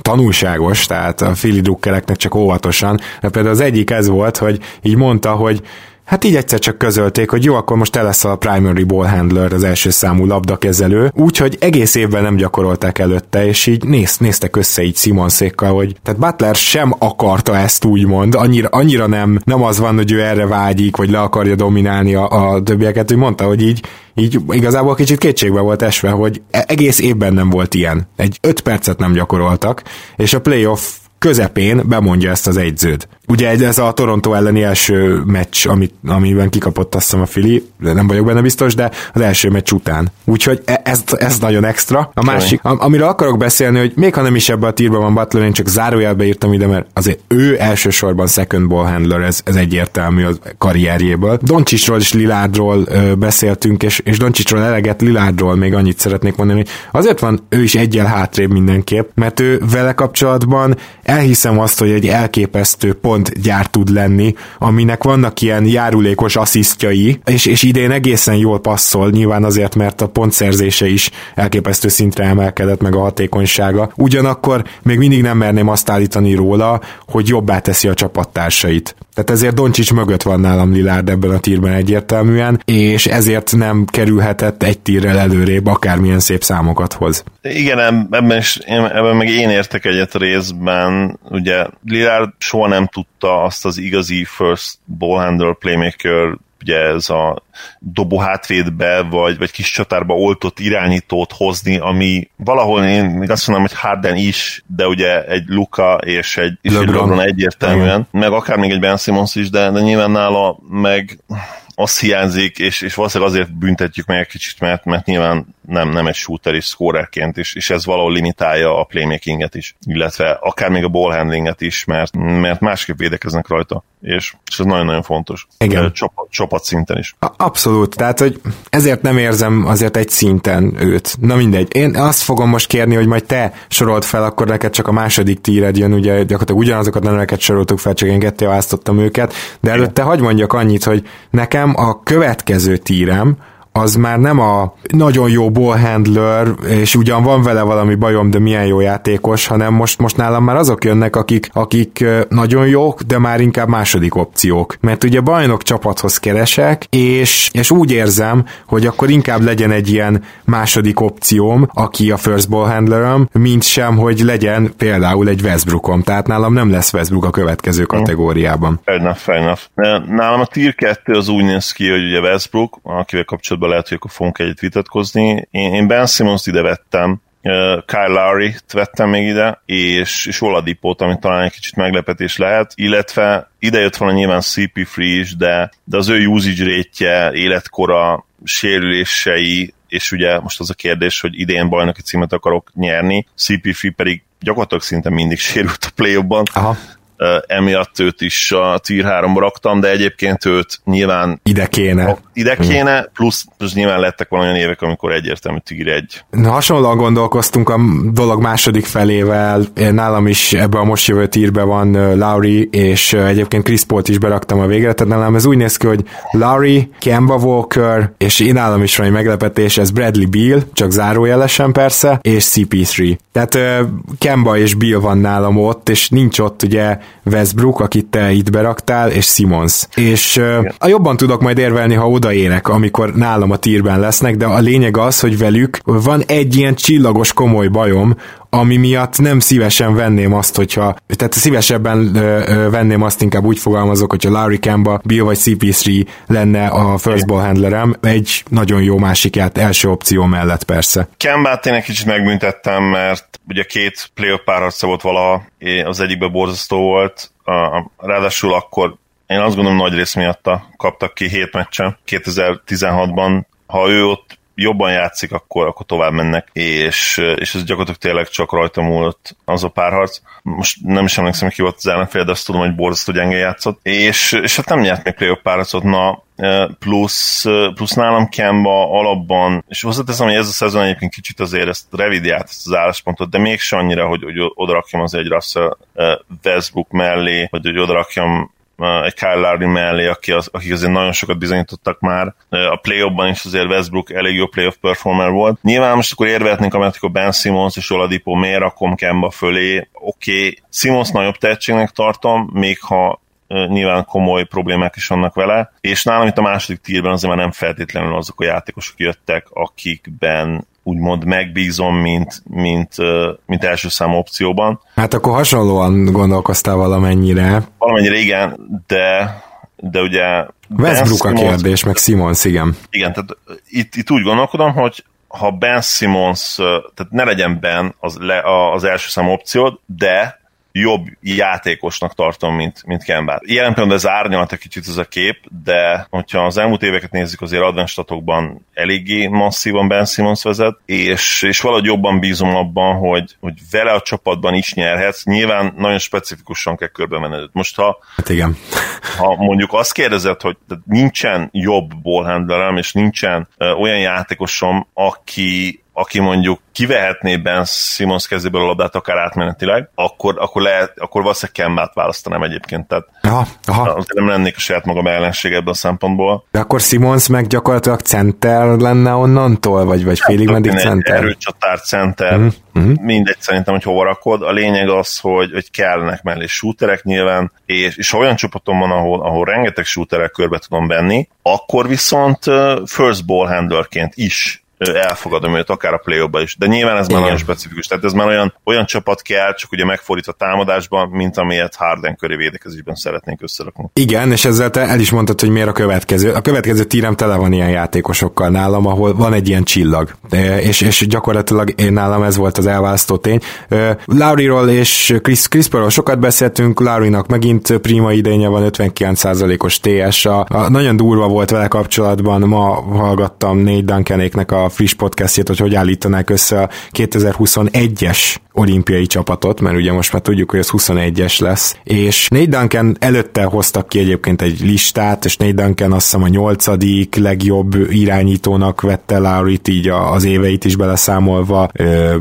tanulságos, tehát a Fili drukkereknek csak óvatosan. De például az egyik ez volt, hogy így mondta, hogy Hát így egyszer csak közölték, hogy jó, akkor most te lesz a primary ball handler, az első számú labdakezelő, úgyhogy egész évben nem gyakorolták előtte, és így néz, néztek össze így Simonszékkal, hogy tehát Butler sem akarta ezt úgymond, annyira, annyira nem, nem az van, hogy ő erre vágyik, vagy le akarja dominálni a, a többieket, hogy mondta, hogy így így igazából kicsit kétségbe volt esve, hogy e- egész évben nem volt ilyen. Egy öt percet nem gyakoroltak, és a playoff közepén bemondja ezt az egyződ. Ugye ez a Toronto elleni első meccs, amit, amiben kikapott azt hiszem a Fili, de nem vagyok benne biztos, de az első meccs után. Úgyhogy e- ez, ez nagyon extra. A másik, amiről akarok beszélni, hogy még ha nem is ebben a tírban van Butler, én csak zárójelbe írtam ide, mert azért ő elsősorban second ball handler, ez, ez egyértelmű a karrierjéből. Doncsisról és Lilárdról ö, beszéltünk, és, és Doncsisról eleget Lilárdról még annyit szeretnék mondani, hogy azért van ő is egyel hátrébb mindenképp, mert ő vele kapcsolatban elhiszem azt, hogy egy elképesztő gyár tud lenni, aminek vannak ilyen járulékos asszisztjai, és, és idén egészen jól passzol, nyilván azért, mert a pontszerzése is elképesztő szintre emelkedett meg a hatékonysága. Ugyanakkor még mindig nem merném azt állítani róla, hogy jobbá teszi a csapattársait. Tehát ezért Doncsics mögött van nálam Lilárd ebben a tírben egyértelműen, és ezért nem kerülhetett egy tírrel előrébb, akármilyen szép számokat hoz. Igen, ebben, is, ebben meg én értek egyet részben. Ugye Lilárd soha nem tudta azt az igazi first ball handler playmaker ugye ez a dobó hátvédbe, vagy, vagy kis csatárba oltott irányítót hozni, ami valahol én még azt mondom, hogy Harden is, de ugye egy Luka és egy, és LeBron. egy LeBron egyértelműen, mm. meg akár még egy Ben Simmons is, de, de nyilván nála meg az hiányzik, és, és valószínűleg azért büntetjük meg egy kicsit, mert, mert nyilván nem, nem egy shooter és scorerként is, és ez valahol limitálja a playmakinget is, illetve akár még a ballhandlinget is, mert, mert másképp védekeznek rajta, és, és ez nagyon-nagyon fontos. Igen. Csapat, csapat szinten is. Abszolút, tehát hogy ezért nem érzem azért egy szinten őt. Na mindegy. Én azt fogom most kérni, hogy majd te sorolt fel, akkor neked csak a második tíred jön, ugye gyakorlatilag ugyanazokat nem neked soroltuk fel, csak én ketté őket, de előtte hagyd mondjak annyit, hogy nekem a következő tírem, az már nem a nagyon jó ball handler, és ugyan van vele valami bajom, de milyen jó játékos, hanem most, most nálam már azok jönnek, akik, akik nagyon jók, de már inkább második opciók. Mert ugye bajnok csapathoz keresek, és, és úgy érzem, hogy akkor inkább legyen egy ilyen második opcióm, aki a first ball handlerem, mint sem, hogy legyen például egy Westbrookom. Tehát nálam nem lesz Westbrook a következő kategóriában. Fair enough, fair enough. Nálam a tier 2 az úgy néz ki, hogy ugye Westbrook, akivel kapcsolatban kapcsolatban lehet, hogy akkor fogunk egyet vitatkozni. Én, én Ben Simmons ide vettem, Kyle Lowry-t vettem még ide, és, és Oladipót, amit talán egy kicsit meglepetés lehet, illetve ide jött volna nyilván CP3 is, de, de az ő usage rétje, életkora, sérülései, és ugye most az a kérdés, hogy idén bajnoki címet akarok nyerni, CP3 pedig gyakorlatilag szinte mindig sérült a play Aha emiatt őt is a Tier 3 raktam, de egyébként őt nyilván ide kéne. Ide kéne, plusz, plusz nyilván lettek olyan évek, amikor egyértelmű Tier 1. Na, hasonlóan gondolkoztunk a dolog második felével, nálam is ebbe a most jövő tírbe van Lauri, és egyébként Chris Paul-t is beraktam a végre, tehát nálam ez úgy néz ki, hogy Lauri, Kemba Walker, és én nálam is van egy meglepetés, ez Bradley Beal, csak zárójelesen persze, és CP3. Tehát Kemba és Bill van nálam ott, és nincs ott ugye Westbrook, akit te itt beraktál, és Simons. És Igen. a jobban tudok majd érvelni, ha odaérek, amikor nálam a tírben lesznek, de a lényeg az, hogy velük van egy ilyen csillagos komoly bajom, ami miatt nem szívesen venném azt, hogyha, tehát szívesebben ö, ö, venném azt, inkább úgy fogalmazok, hogyha Larry Kemba, Bill vagy CP3 lenne a first ball handlerem, egy nagyon jó másik ját, első opció mellett persze. Kembát én egy kicsit megbüntettem, mert ugye két playoff párharca volt valaha, az egyikben borzasztó volt, ráadásul akkor én azt gondolom nagy rész miatta kaptak ki hét meccsen 2016-ban. Ha ő ott jobban játszik, akkor, akkor tovább mennek, és, és ez gyakorlatilag tényleg csak rajta múlott az a párharc. Most nem is emlékszem, ki volt az ellenfél, de azt tudom, hogy borzasztó gyenge játszott. És, és hát nem nyert még playoff párharcot, na plusz, plusz nálam Kemba alapban, és hozzáteszem, hogy ez a szezon egyébként kicsit azért ezt revidiált ezt az álláspontot, de mégsem annyira, hogy, hogy odarakjam az egy Russell Westbrook mellé, vagy hogy odarakjam egy Kyle Lowry mellé, aki az, akik azért nagyon sokat bizonyítottak már. A play is azért Westbrook elég jó playoff performer volt. Nyilván most akkor érvehetnénk, amit akkor Ben Simmons és Oladipo miért rakom Kemba fölé. Oké, okay. Simmons nagyobb tehetségnek tartom, még ha nyilván komoly problémák is vannak vele, és nálam itt a második tírben azért már nem feltétlenül azok a játékosok jöttek, akikben úgymond megbízom, mint, mint, mint első szám opcióban. Hát akkor hasonlóan gondolkoztál valamennyire. Valamennyire igen, de, de ugye... Westbrook a kérdés, meg Simons, igen. Igen, tehát itt, itt úgy gondolkodom, hogy ha Ben Simmons, tehát ne legyen Ben az, le, az első szám opciód, de jobb játékosnak tartom, mint, mint Kembát. Jelen pillanatban ez egy kicsit ez a kép, de hogyha az elmúlt éveket nézzük, azért advenstatokban eléggé masszívan Ben Simmons vezet, és, és valahogy jobban bízom abban, hogy, hogy vele a csapatban is nyerhetsz. Nyilván nagyon specifikusan kell körbe menned. Most ha, hát igen. ha mondjuk azt kérdezed, hogy nincsen jobb ballhandlerem, és nincsen olyan játékosom, aki aki mondjuk kivehetné Ben Simons kezéből a labdát akár átmenetileg, akkor, akkor, lehet, akkor valószínűleg Kembát választanám egyébként. Tehát aha, aha. nem lennék a saját magam ellenség ebből a szempontból. De akkor Simons meg gyakorlatilag center lenne onnantól, vagy, vagy félig meddig center? Erőcsatár, center, uh-huh. mindegy szerintem, hogy hova rakod. A lényeg az, hogy, hogy kellnek mellé shooterek nyilván, és, és olyan csapatom van, ahol, ahol rengeteg shooterek körbe tudom venni, akkor viszont first ball handlerként is elfogadom őt akár a play is, de nyilván ez már nagyon specifikus, tehát ez már olyan, olyan csapat kell, csak ugye megfordítva támadásban, mint amilyet Harden köré védekezésben szeretnénk összerakni. Igen, és ezzel te el is mondtad, hogy miért a következő. A következő tírem tele van ilyen játékosokkal nálam, ahol van egy ilyen csillag, és, és gyakorlatilag én nálam ez volt az elválasztó tény. Lauriról és Chris, Chris sokat beszéltünk, Laurinak megint prima idénye van, 59%-os TS, a, a, nagyon durva volt vele kapcsolatban, ma hallgattam négy Duncanéknek a friss podcastjét, hogy hogy állítanák össze a 2021-es olimpiai csapatot, mert ugye most már tudjuk, hogy az 21-es lesz, és Nate Duncan előtte hoztak ki egyébként egy listát, és Nate Duncan azt hiszem a nyolcadik legjobb irányítónak vette Laurit, így az éveit is beleszámolva,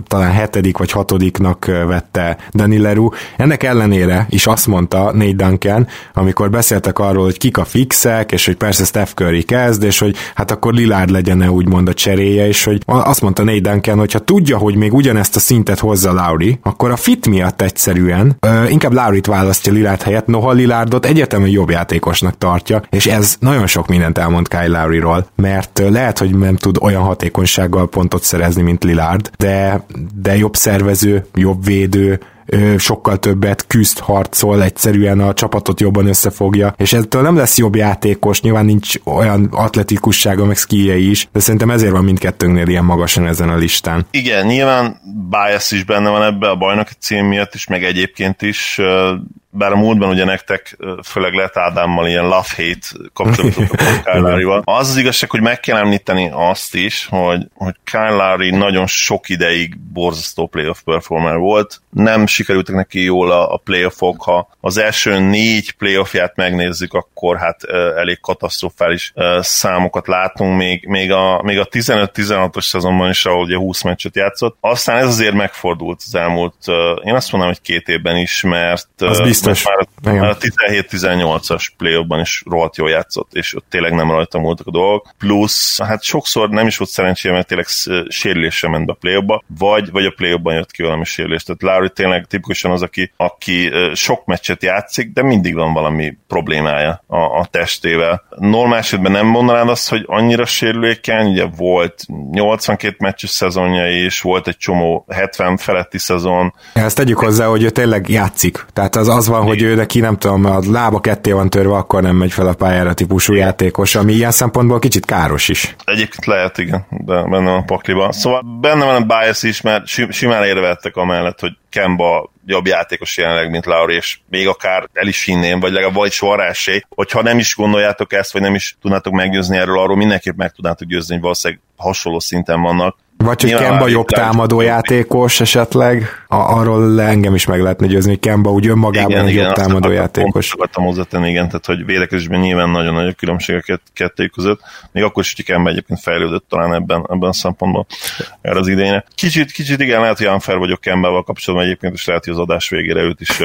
talán hetedik vagy hatodiknak vette Danny Leroux. Ennek ellenére is azt mondta Nate Duncan, amikor beszéltek arról, hogy kik a fixek, és hogy persze Steph Curry kezd, és hogy hát akkor Lillard legyen-e úgymond a cseréje, és hogy azt mondta Nate Duncan, hogy tudja, hogy még ugyanezt a szintet hozza Lowry, akkor a fit miatt egyszerűen ö, inkább Lowry-t választja Lillard helyett, noha Lillardot egyértelműen jobb játékosnak tartja, és ez nagyon sok mindent elmond Kyle Lowry-ról, mert lehet, hogy nem tud olyan hatékonysággal pontot szerezni, mint Lillard, de, de jobb szervező, jobb védő, sokkal többet küzd, harcol, egyszerűen a csapatot jobban összefogja, és ettől nem lesz jobb játékos, nyilván nincs olyan atletikussága, meg skijei is, de szerintem ezért van mindkettőnknél ilyen magasan ezen a listán. Igen, nyilván bias is benne van ebbe a bajnoki cím miatt is, meg egyébként is bár a múltban ugye nektek főleg lett Ádámmal ilyen love-hate kapcsolatot a Kyle Az az igazság, hogy meg kell említeni azt is, hogy, hogy Kyle Lowry nagyon sok ideig borzasztó playoff performer volt. Nem sikerültek neki jól a, a playoffok, ha az első négy playoffját megnézzük, akkor hát elég katasztrofális számokat látunk, még, még a, még a 15-16-os szezonban is, ahol ugye 20 meccset játszott. Aztán ez azért megfordult az elmúlt, én azt mondom, hogy két évben is, mert az biztos. Már, már a 17-18-as play is rohadt jól játszott, és ott tényleg nem rajta múltak a dolgok. Plusz, hát sokszor nem is volt szerencsére, mert tényleg sérülésre ment be a play vagy, vagy a play jött ki valami sérülés. Tehát Lowry tényleg tipikusan az, aki, aki sok meccset játszik, de mindig van valami problémája a, a testével. Normál esetben nem mondanád azt, hogy annyira sérülékeny, ugye volt 82 meccses szezonja és volt egy csomó 70 feletti szezon. Ezt tegyük hozzá, hogy ő tényleg játszik. Tehát az, az van, hogy ő neki nem tudom, a lába ketté van törve, akkor nem megy fel a pályára típusú játékos, ami ilyen szempontból kicsit káros is. Egyébként lehet, igen, de benne van a pakliba. Szóval benne van a bias is, mert simán érvettek amellett, hogy Kemba jobb játékos jelenleg, mint Lauri, és még akár el is hinném, vagy legalább vagy varrásé, hogyha nem is gondoljátok ezt, vagy nem is tudnátok meggyőzni erről, arról mindenképp meg tudnátok győzni, hogy valószínűleg hasonló szinten vannak. Vagy hogy Kemba jobb támadó játékos esetleg, arról engem is meg lehetne győzni, hogy Kemba úgy önmagában igen, igen, jobb támadó játékos. Akartam hozzátenni, igen, tehát hogy védekezésben nyilván nagyon nagy a különbségeket kettő között, még akkor is, hogy Kemba egyébként fejlődött talán ebben, ebben a szempontból erre az idényre. Kicsit, kicsit igen, lehet, hogy unfair vagyok Kembával kapcsolatban egyébként, és lehet, hogy az adás végére őt is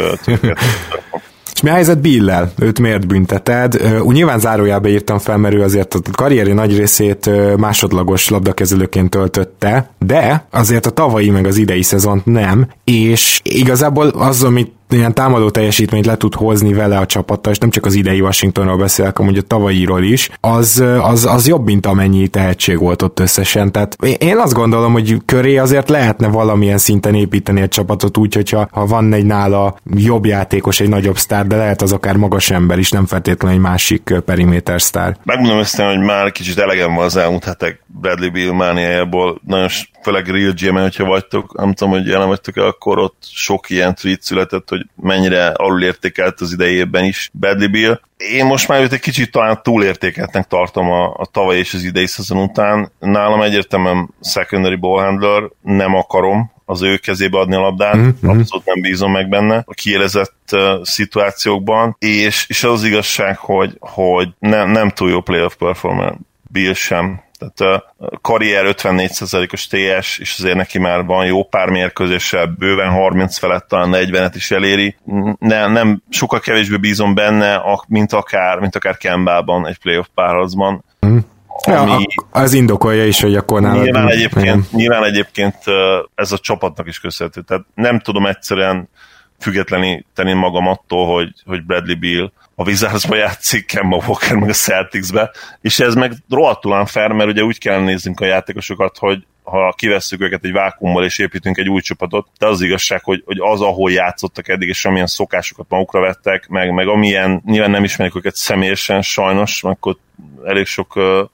És mi a helyzet Billel? Őt miért bünteted? Úgy nyilván zárójába írtam fel, mert ő azért a karrieri nagy részét másodlagos labdakezelőként töltötte, de azért a tavalyi meg az idei szezont nem, és igazából az, amit ilyen támadó teljesítményt le tud hozni vele a csapattal, és nem csak az idei Washingtonról beszélek, amúgy a tavalyiról is, az, az, az jobb, mint amennyi tehetség volt ott összesen. Tehát én azt gondolom, hogy köré azért lehetne valamilyen szinten építeni egy csapatot úgy, hogyha ha van egy nála jobb játékos, egy nagyobb sztár, de lehet az akár magas ember is, nem feltétlenül egy másik periméter sztár. Megmondom ezt, hogy már kicsit elegem van az elmúlt hetek Bradley Bill mániájából, nagyon főleg Real gm hogyha vagytok, nem tudom, hogy jelen vagytok-e, akkor ott sok ilyen tweet született, hogy mennyire alulértékelt az idejében is Bradley Bill. Én most már őt egy kicsit talán túlértékeltnek tartom a, a tavaly és az idei szezon után. Nálam egyértelműen secondary ball handler, nem akarom az ő kezébe adni a labdát, mm-hmm. abszolút nem bízom meg benne a kiélezett uh, szituációkban, és, és az, az igazság, hogy, hogy ne, nem túl jó playoff performer Bill sem. Tehát a karrier 54%-os TS, és azért neki már van jó pár mérkőzéssel, bőven 30 felett, talán 40-et is eléri. Ne, nem, sokkal kevésbé bízom benne, mint akár, mint akár Kembában egy playoff párharcban. Mm. Ami ja, az indokolja is, hogy akkor nálad... Nyilván egyébként, nyilván egyébként ez a csapatnak is köszönhető. Tehát nem tudom egyszerűen függetleníteni magam attól, hogy, hogy Bradley Bill a Wizardsba játszik, Kemba Walker meg a Celticsbe, és ez meg rohadtul fair, mert ugye úgy kell néznünk a játékosokat, hogy ha kivesszük őket egy vákumból és építünk egy új csapatot, de az igazság, hogy, hogy az, ahol játszottak eddig, és amilyen szokásokat magukra vettek, meg, meg amilyen, nyilván nem ismerjük őket személyesen, sajnos, akkor elég sok uh,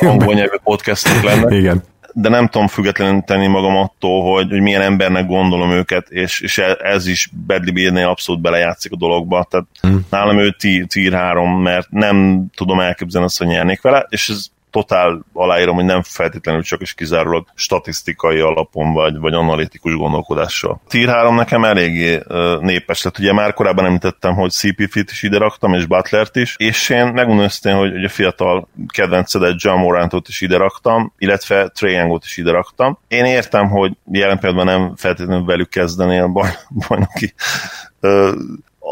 angol nyelvű podcastok lenne. Igen de nem tudom függetlenül tenni magam attól, hogy, hogy milyen embernek gondolom őket, és, és e, ez is Badly Beardnél abszolút belejátszik a dologba, tehát hmm. nálam ő tier 3, mert nem tudom elképzelni azt, hogy nyernék vele, és ez totál aláírom, hogy nem feltétlenül csak is kizárólag statisztikai alapon vagy, vagy analitikus gondolkodással. Tier 3 nekem eléggé népes lett. Ugye már korábban említettem, hogy CP-t is ide raktam, és Butlert is, és én megmondom hogy, hogy a fiatal kedvencedet John Morantot is ide raktam, illetve Trae is ide raktam. Én értem, hogy jelen pillanatban nem feltétlenül velük kezdenél baj, bajnoki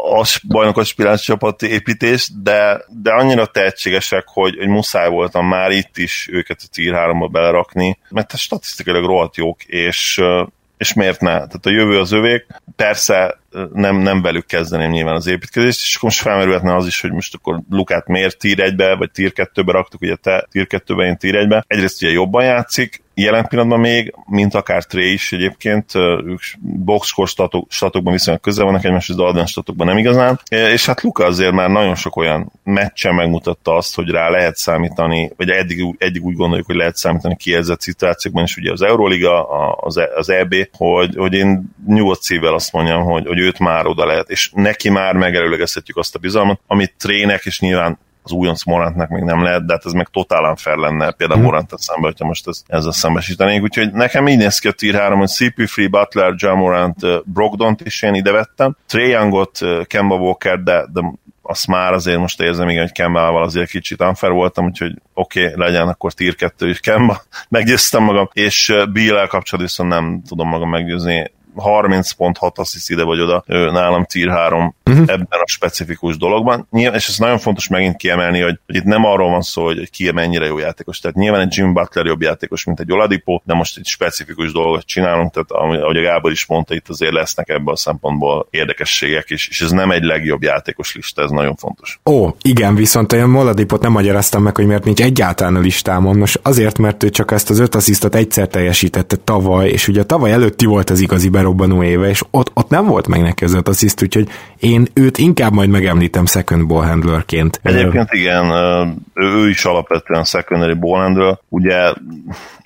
a bajnok aspiráns csapat építés, de, de annyira tehetségesek, hogy, hogy muszáj voltam már itt is őket a tier 3-ba belerakni, mert statisztikailag rohadt jók, és, és miért ne? Tehát a jövő az övék. Persze nem, nem velük kezdeném nyilván az építkezést, és most felmerülhetne az is, hogy most akkor Lukát miért tier 1-be, vagy tier 2-be raktuk, ugye te tier 2-be, én tier 1-be. Egyrészt ugye jobban játszik, jelen pillanatban még, mint akár Trey is egyébként, ők statok, statokban viszonylag közel vannak egymáshoz, de advanced statokban nem igazán. És hát Luka azért már nagyon sok olyan meccsen megmutatta azt, hogy rá lehet számítani, vagy eddig, eddig úgy gondoljuk, hogy lehet számítani kijelzett szituációkban, és ugye az Euroliga, az, e, az EB, hogy, hogy én nyugodt szívvel azt mondjam, hogy, hogy őt már oda lehet, és neki már megelőlegezhetjük azt a bizalmat, amit trének, és nyilván az újonc Morantnak még nem lehet, de hát ez meg totálán fel lenne például hmm. Morant szembe, hogyha most ezt, ezzel szembesítenénk. Úgyhogy nekem így néz ki a tier 3, hogy CP3, Butler, John Morant, Brogdont is én ide vettem. Trae Youngot, Kemba Walker, de, de azt már azért most érzem, igen, hogy Kembával azért kicsit unfair voltam, úgyhogy oké, okay, legyen akkor tier 2 is Kemba. Meggyőztem magam, és Bill-el kapcsolatban viszont nem tudom magam meggyőzni 30 pont, 6 assziszt ide vagy oda, nálam tier 3 uh-huh. ebben a specifikus dologban. Nyilván, és ez nagyon fontos megint kiemelni, hogy, hogy itt nem arról van szó, hogy ki mennyire jó játékos. Tehát nyilván egy Jim Butler jobb játékos, mint egy Oladipo, de most egy specifikus dolgot csinálunk, tehát ahogy a Gábor is mondta, itt azért lesznek ebből a szempontból érdekességek is, és ez nem egy legjobb játékos lista, ez nagyon fontos. Ó, igen, viszont olyan Oladipot nem magyaráztam meg, hogy miért nincs egyáltalán a listámon. Most azért, mert ő csak ezt az öt asszisztot egyszer teljesítette tavaly, és ugye tavaly előtti volt az igazi felrobbanó éve, és ott, ott nem volt meg neki az öt assziszt, úgyhogy én őt inkább majd megemlítem second ball handlerként. Egyébként igen, ő, is alapvetően secondary ball handler. Ugye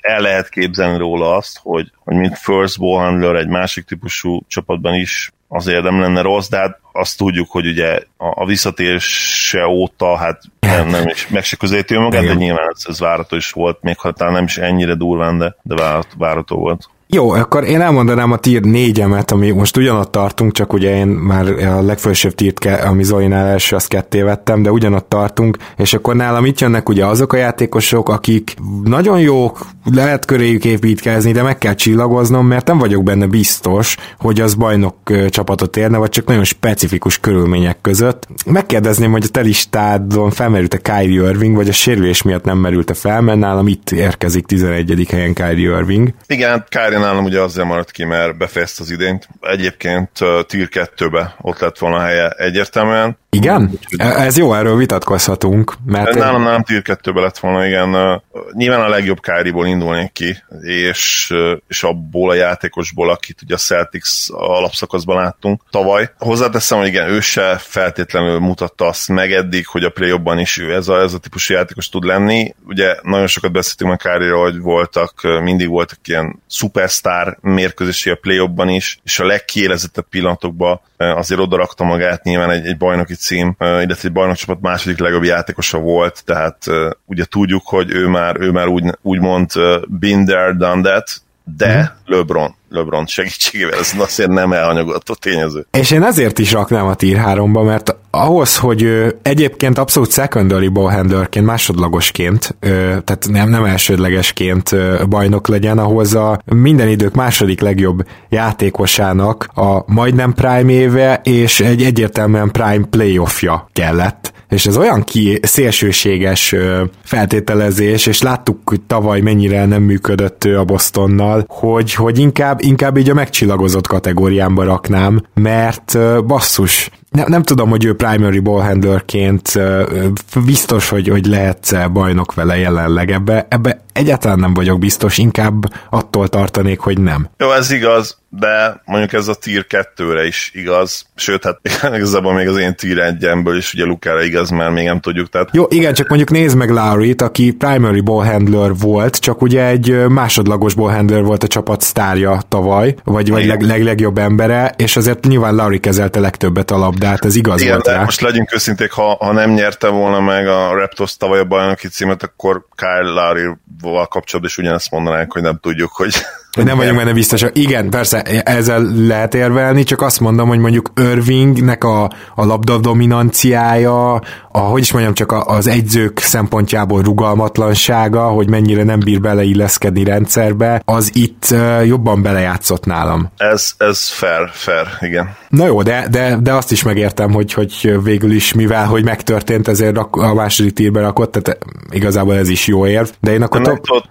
el lehet képzelni róla azt, hogy, hogy mint first ball handler egy másik típusú csapatban is azért nem lenne rossz, de hát azt tudjuk, hogy ugye a, a visszatérése óta hát nem, nem is meg se közelíti magát, de nyilván ez, ez várható is volt, még ha talán nem is ennyire durván, de, de várható volt. Jó, akkor én elmondanám a tier négyemet, ami most ugyanott tartunk, csak ugye én már a legfősebb tírt, ami Zolinál első, azt ketté vettem, de ugyanott tartunk, és akkor nálam itt jönnek ugye azok a játékosok, akik nagyon jók, lehet köréjük építkezni, de meg kell csillagoznom, mert nem vagyok benne biztos, hogy az bajnok csapatot érne, vagy csak nagyon specifikus körülmények között. Megkérdezném, hogy a te listádon felmerült-e Kyrie Irving, vagy a sérülés miatt nem merült-e fel, mert nálam itt érkezik 11. helyen Kyrie Irving. Igen, Kyrie nálam ugye azért maradt ki, mert befejezte az idényt. Egyébként uh, Tier 2-be ott lett volna helye egyértelműen. Igen? E, ez jó, erről vitatkozhatunk. Mert nálam nem Tier 2-be lett volna, igen. Nyilván a legjobb Kyrie-ból indulnék ki, és, és abból a játékosból, akit ugye a Celtics alapszakaszban láttunk tavaly. Hozzáteszem, hogy igen, ő se feltétlenül mutatta azt meg eddig, hogy a play jobban is ő ez a, ez a típusú játékos tud lenni. Ugye nagyon sokat beszéltünk a kyrie hogy voltak, mindig voltak ilyen szupersztár mérkőzési a play is, és a legkiélezettebb pillanatokban azért odarakta magát, nyilván egy, egy bajnoki cím, illetve egy bajnokcsapat második legjobb játékosa volt, tehát ugye tudjuk, hogy ő már, ő már úgy, úgymond been there, done that, de mm. LeBron LeBron segítségével, ez azért nem elhanyagolható tényező. És én ezért is raknám a tier 3-ba, mert ahhoz, hogy ő egyébként abszolút secondary ballhandlerként, másodlagosként, tehát nem, nem elsődlegesként bajnok legyen, ahhoz a minden idők második legjobb játékosának a majdnem prime éve és egy egyértelműen prime playoffja kellett és ez olyan ki szélsőséges feltételezés, és láttuk, hogy tavaly mennyire nem működött a Bostonnal, hogy, hogy inkább, inkább így a megcsillagozott kategóriámba raknám, mert basszus, nem, nem tudom, hogy ő primary ballhandlerként biztos, hogy, hogy lehet bajnok vele jelenleg. Ebbe, ebbe egyáltalán nem vagyok biztos, inkább attól tartanék, hogy nem. Jó, ez igaz, de mondjuk ez a tier 2-re is igaz, sőt, hát igazából még az én tier 1 is ugye Lukára igaz, mert még nem tudjuk. Tehát... Jó, igen, csak mondjuk nézd meg Lowry-t, aki primary ball handler volt, csak ugye egy másodlagos ball handler volt a csapat sztárja tavaly, vagy, vagy leg, leg, legjobb embere, és azért nyilván Lowry kezelte legtöbbet a labdát, ez igaz igen, volt rá. most legyünk őszinték, ha, ha nem nyerte volna meg a Raptors tavaly a bajnoki címet, akkor Kyle Lowry-val kapcsolatban is ugyanezt mondanánk, hogy nem tudjuk, hogy hogy nem vagyunk benne biztosak. Igen, persze, ezzel lehet érvelni, csak azt mondom, hogy mondjuk Irvingnek a, a labda dominanciája, a, hogy is mondjam, csak az egyzők szempontjából rugalmatlansága, hogy mennyire nem bír beleilleszkedni rendszerbe, az itt jobban belejátszott nálam. Ez, ez fair, fair, igen. Na jó, de, de, de azt is megértem, hogy, hogy végül is, mivel hogy megtörtént, ezért a második tírbe rakott, tehát igazából ez is jó érv. De én akkor... De top...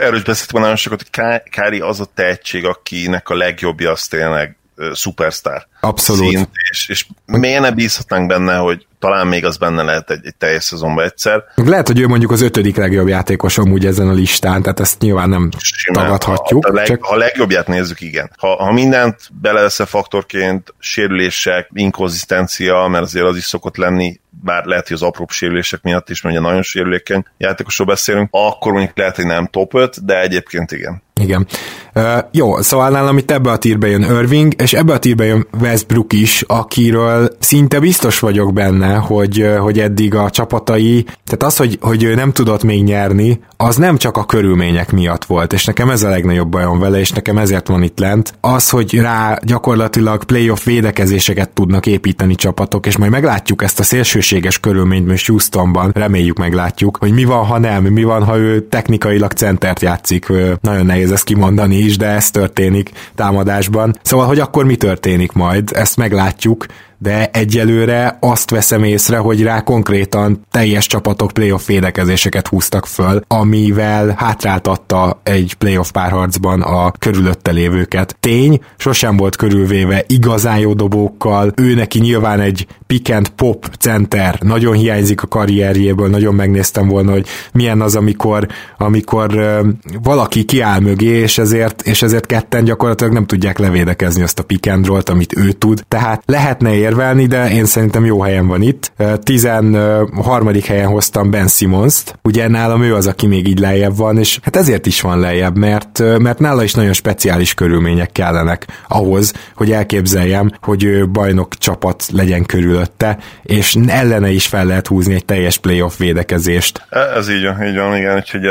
erről is beszéltem nagyon sokat, hogy Kári az a tehetség, akinek a legjobbja az tényleg szupersztár. Abszolút. Szint, és, és miért ne bízhatnánk benne, hogy talán még az benne lehet egy, egy teljes szezonban egyszer. Lehet, hogy ő mondjuk az ötödik legjobb játékos amúgy ezen a listán, tehát ezt nyilván nem Simán, tagadhatjuk. Ha, a, leg, csak... ha a legjobbját nézzük, igen. Ha, ha mindent belevesz faktorként, sérülések, inkonzisztencia, mert azért az is szokott lenni, bár lehet, hogy az apróbb sérülések miatt is, mert ugye nagyon sérülékeny játékosról beszélünk, akkor mondjuk lehet, hogy nem top 5, de egyébként igen. Igen. Uh, jó, szóval nálam itt ebbe a tírbe jön Irving, és ebbe a tírbe jön Westbrook is, akiről szinte biztos vagyok benne, hogy, hogy eddig a csapatai, tehát az, hogy, hogy ő nem tudott még nyerni, az nem csak a körülmények miatt volt, és nekem ez a legnagyobb bajom vele, és nekem ezért van itt lent. Az, hogy rá gyakorlatilag playoff védekezéseket tudnak építeni csapatok, és majd meglátjuk ezt a szélsőséges körülményt most Houstonban, reméljük meglátjuk, hogy mi van, ha nem, mi van, ha ő technikailag centert játszik, nagyon nehéz ezt kimondani is, de ez történik támadásban. Szóval, hogy akkor mi történik majd, ezt meglátjuk, de egyelőre azt veszem észre, hogy rá konkrétan teljes csapatok playoff védekezéseket húztak föl, amivel hátráltatta egy playoff párharcban a körülötte lévőket. Tény, sosem volt körülvéve igazán jó dobókkal, ő neki nyilván egy pick pop center, nagyon hiányzik a karrierjéből, nagyon megnéztem volna, hogy milyen az, amikor, amikor valaki kiáll mögé, és ezért, és ezért ketten gyakorlatilag nem tudják levédekezni azt a pick amit ő tud. Tehát lehetne érvelni, de én szerintem jó helyen van itt. 13. helyen hoztam Ben Simmons-t, ugye nálam ő az, aki még így lejjebb van, és hát ezért is van lejjebb, mert, mert nála is nagyon speciális körülmények kellenek ahhoz, hogy elképzeljem, hogy ő bajnok csapat legyen körülötte, és ellene is fel lehet húzni egy teljes playoff védekezést. E, ez így van, így van, igen, úgyhogy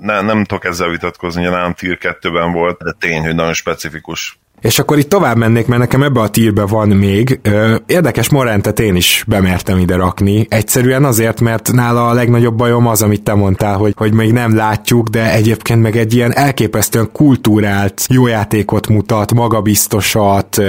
ne, nem tudok ezzel vitatkozni, hogy nálam tier 2-ben volt, de tény, hogy nagyon specifikus és akkor itt tovább mennék, mert nekem ebbe a tírbe van még. Érdekes Morentet én is bemertem ide rakni. Egyszerűen azért, mert nála a legnagyobb bajom az, amit te mondtál, hogy, hogy még nem látjuk, de egyébként meg egy ilyen elképesztően kultúrált, jó játékot mutat, magabiztosat,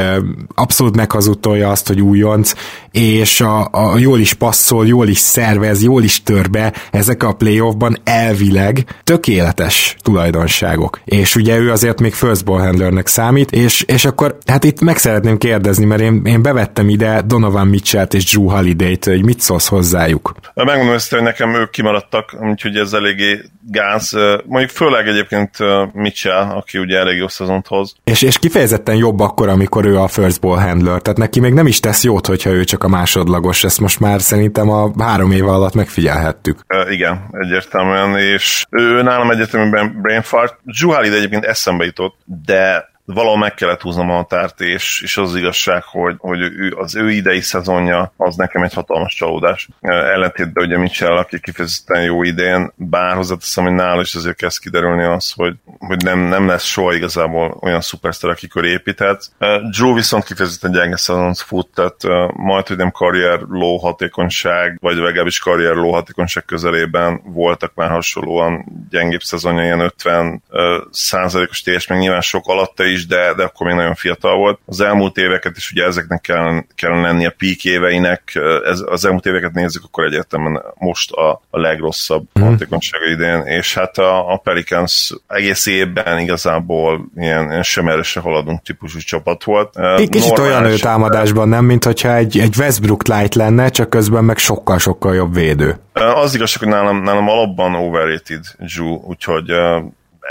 abszolút meghazudtolja azt, hogy újonc, és a, a jól is passzol, jól is szervez, jól is tör be ezek a playoffban elvileg tökéletes tulajdonságok. És ugye ő azért még first ball handlernek számít, és, és akkor hát itt meg szeretném kérdezni, mert én, én bevettem ide Donovan Mitchell-t és Drew Holiday-t, hogy mit szólsz hozzájuk? Megmondom ezt, hogy nekem ők kimaradtak, úgyhogy ez eléggé gáz. Mondjuk főleg egyébként Mitchell, aki ugye elég jó szezont hoz. És, és kifejezetten jobb akkor, amikor ő a first ball handler, tehát neki még nem is tesz jót, hogyha ő csak a másodlagos, ezt most már szerintem a három év alatt megfigyelhettük. Uh, igen, egyértelműen, és ő nálam egyetemben brain fart. Zsuhálid egyébként eszembe jutott, de valahol meg kellett húznom a határt, és, és az igazság, hogy, hogy ő, az ő idei szezonja az nekem egy hatalmas csalódás. Ellentétben ugye Mitchell, aki kifejezetten jó idén, bár hozzáteszem, hogy nála is azért kezd kiderülni az, hogy, hogy nem, nem lesz soha igazából olyan szupersztor, aki köré építhet. Drew viszont kifejezetten gyenge szezont fut, tehát majd, hogy nem karrier low hatékonyság, vagy legalábbis karrier low hatékonyság közelében voltak már hasonlóan gyengébb szezonja, ilyen 50 százalékos TS, meg nyilván sok alatta is, is, de, de akkor még nagyon fiatal volt. Az elmúlt éveket is ugye ezeknek kell, kell lenni a peak éveinek, ez, az elmúlt éveket nézzük, akkor egyértelműen most a, a legrosszabb mm. hatékonysága idén, és hát a, a Pelicans egész évben igazából ilyen, ilyen sem erre se haladunk típusú csapat volt. Egy kicsit olyan ő támadásban, nem, mint hogyha egy, egy Westbrook light lenne, csak közben meg sokkal-sokkal jobb védő. Az igazság, hogy nálam, nálam alapban overrated Drew, úgyhogy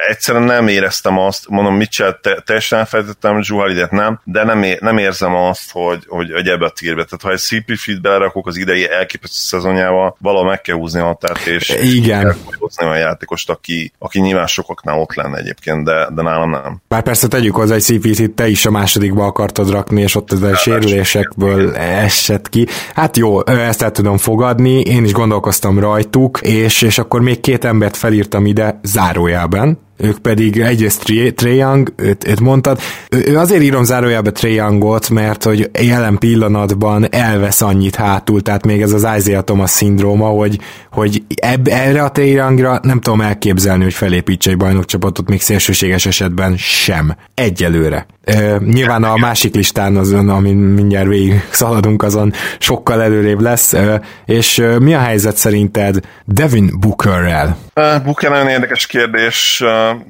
egyszerűen nem éreztem azt, mondom, Mitchell te, teljesen elfelejtettem, Zsuhalidet nem, de nem, é, nem érzem azt, hogy, hogy, hogy ebbe a tírbe. Tehát ha egy CP fit belerakok az idei elképesztő szezonjával, valahol meg kell húzni a határt, és, Igen. hozni olyan játékost, aki, aki nyilván sokaknál ott lenne egyébként, de, de nálam nem. Bár persze tegyük hozzá, egy CP-t te is a másodikba akartad rakni, és ott ez a sérülésekből esett ki. Hát jó, ezt el tudom fogadni, én is gondolkoztam rajtuk, és, és akkor még két embert felírtam ide zárójában, ők pedig egyrészt Trae Young, őt, őt mondtad, ő, azért írom zárójelbe Trae Youngot, mert hogy jelen pillanatban elvesz annyit hátul, tehát még ez az Isaiah Thomas szindróma, hogy, hogy eb, erre a Trae Youngra nem tudom elképzelni, hogy felépítse egy bajnokcsapatot, még szélsőséges esetben sem. Egyelőre. Nyilván a másik listán azon, amin mindjárt végig szaladunk, azon sokkal előrébb lesz. És mi a helyzet szerinted Devin Bookerrel? Uh, Booker nagyon érdekes kérdés,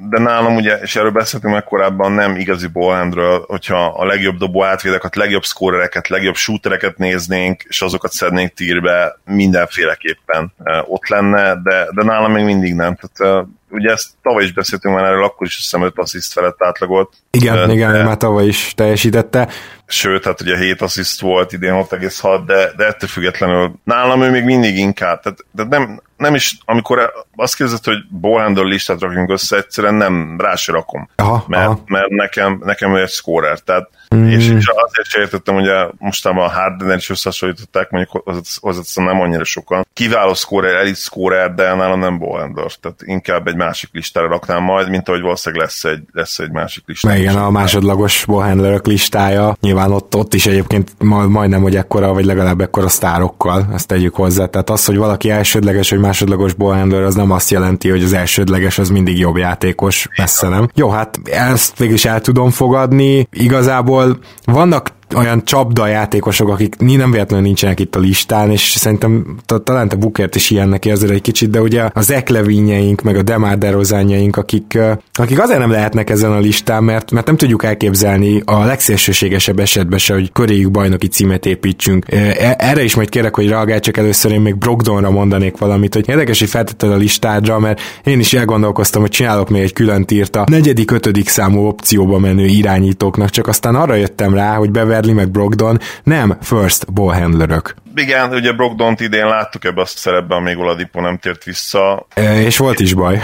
de nálam ugye, és erről beszéltünk meg korábban, nem igazi ballhandről, hogyha a legjobb dobó átvédeket, legjobb szkórereket, legjobb shootereket néznénk, és azokat szednénk tírbe, mindenféleképpen ott lenne, de, de nálam még mindig nem. Tehát ugye ezt tavaly is beszéltünk már erről, akkor is hiszem 5 assziszt felett átlagolt. Igen, de, igen, már tavaly is teljesítette. Sőt, hát ugye 7 assziszt volt, idén 6,6, de, de ettől függetlenül nálam ő még mindig inkább, tehát, de nem, nem is, amikor azt kérdezett, hogy ballhandle listát rakjunk össze, egyszerűen nem rá se rakom. Aha, mert, aha. mert nekem, nekem egy scorer, tehát mm. és, és, azért sem értettem, hogy a, mostában a harden is összehasonlították, mondjuk hozzáteszem nem annyira sokan. Kiváló scorer, elit scorer, de nálam nem ballhandler, tehát inkább egy másik listára raknám majd, mint ahogy valószínűleg lesz egy, lesz egy másik lista. Igen, a másodlagos ballhandlerök listája, nyilván ott, ott is egyébként majdnem, hogy ekkora, vagy legalább ekkora sztárokkal, ezt tegyük hozzá. Tehát az, hogy valaki elsődleges, vagy másodlagos ballhandler, az nem azt jelenti, hogy az elsődleges az mindig jobb játékos, messze nem. Jó, hát ezt végig is el tudom fogadni. Igazából vannak olyan csapda játékosok, akik nem véletlenül nincsenek itt a listán, és szerintem talán te Bukert is ilyennek érzed egy kicsit, de ugye az Eklevinjeink, meg a Demar derozánjaink, akik, akik azért nem lehetnek ezen a listán, mert, mert nem tudjuk elképzelni a legszélsőségesebb esetben se, hogy köréjük bajnoki címet építsünk. E, erre is majd kérek, hogy reagálj, csak először én még Brogdonra mondanék valamit, hogy érdekes, hogy feltetted a listádra, mert én is elgondolkoztam, hogy csinálok még egy külön tírt a negyedik, ötödik számú opcióba menő irányítóknak, csak aztán arra jöttem rá, hogy Beverly meg Brogdon nem first ball handlerök. Igen, ugye Brogdont idén láttuk ebbe a szerepben, még Oladipo nem tért vissza. E, és volt is baj.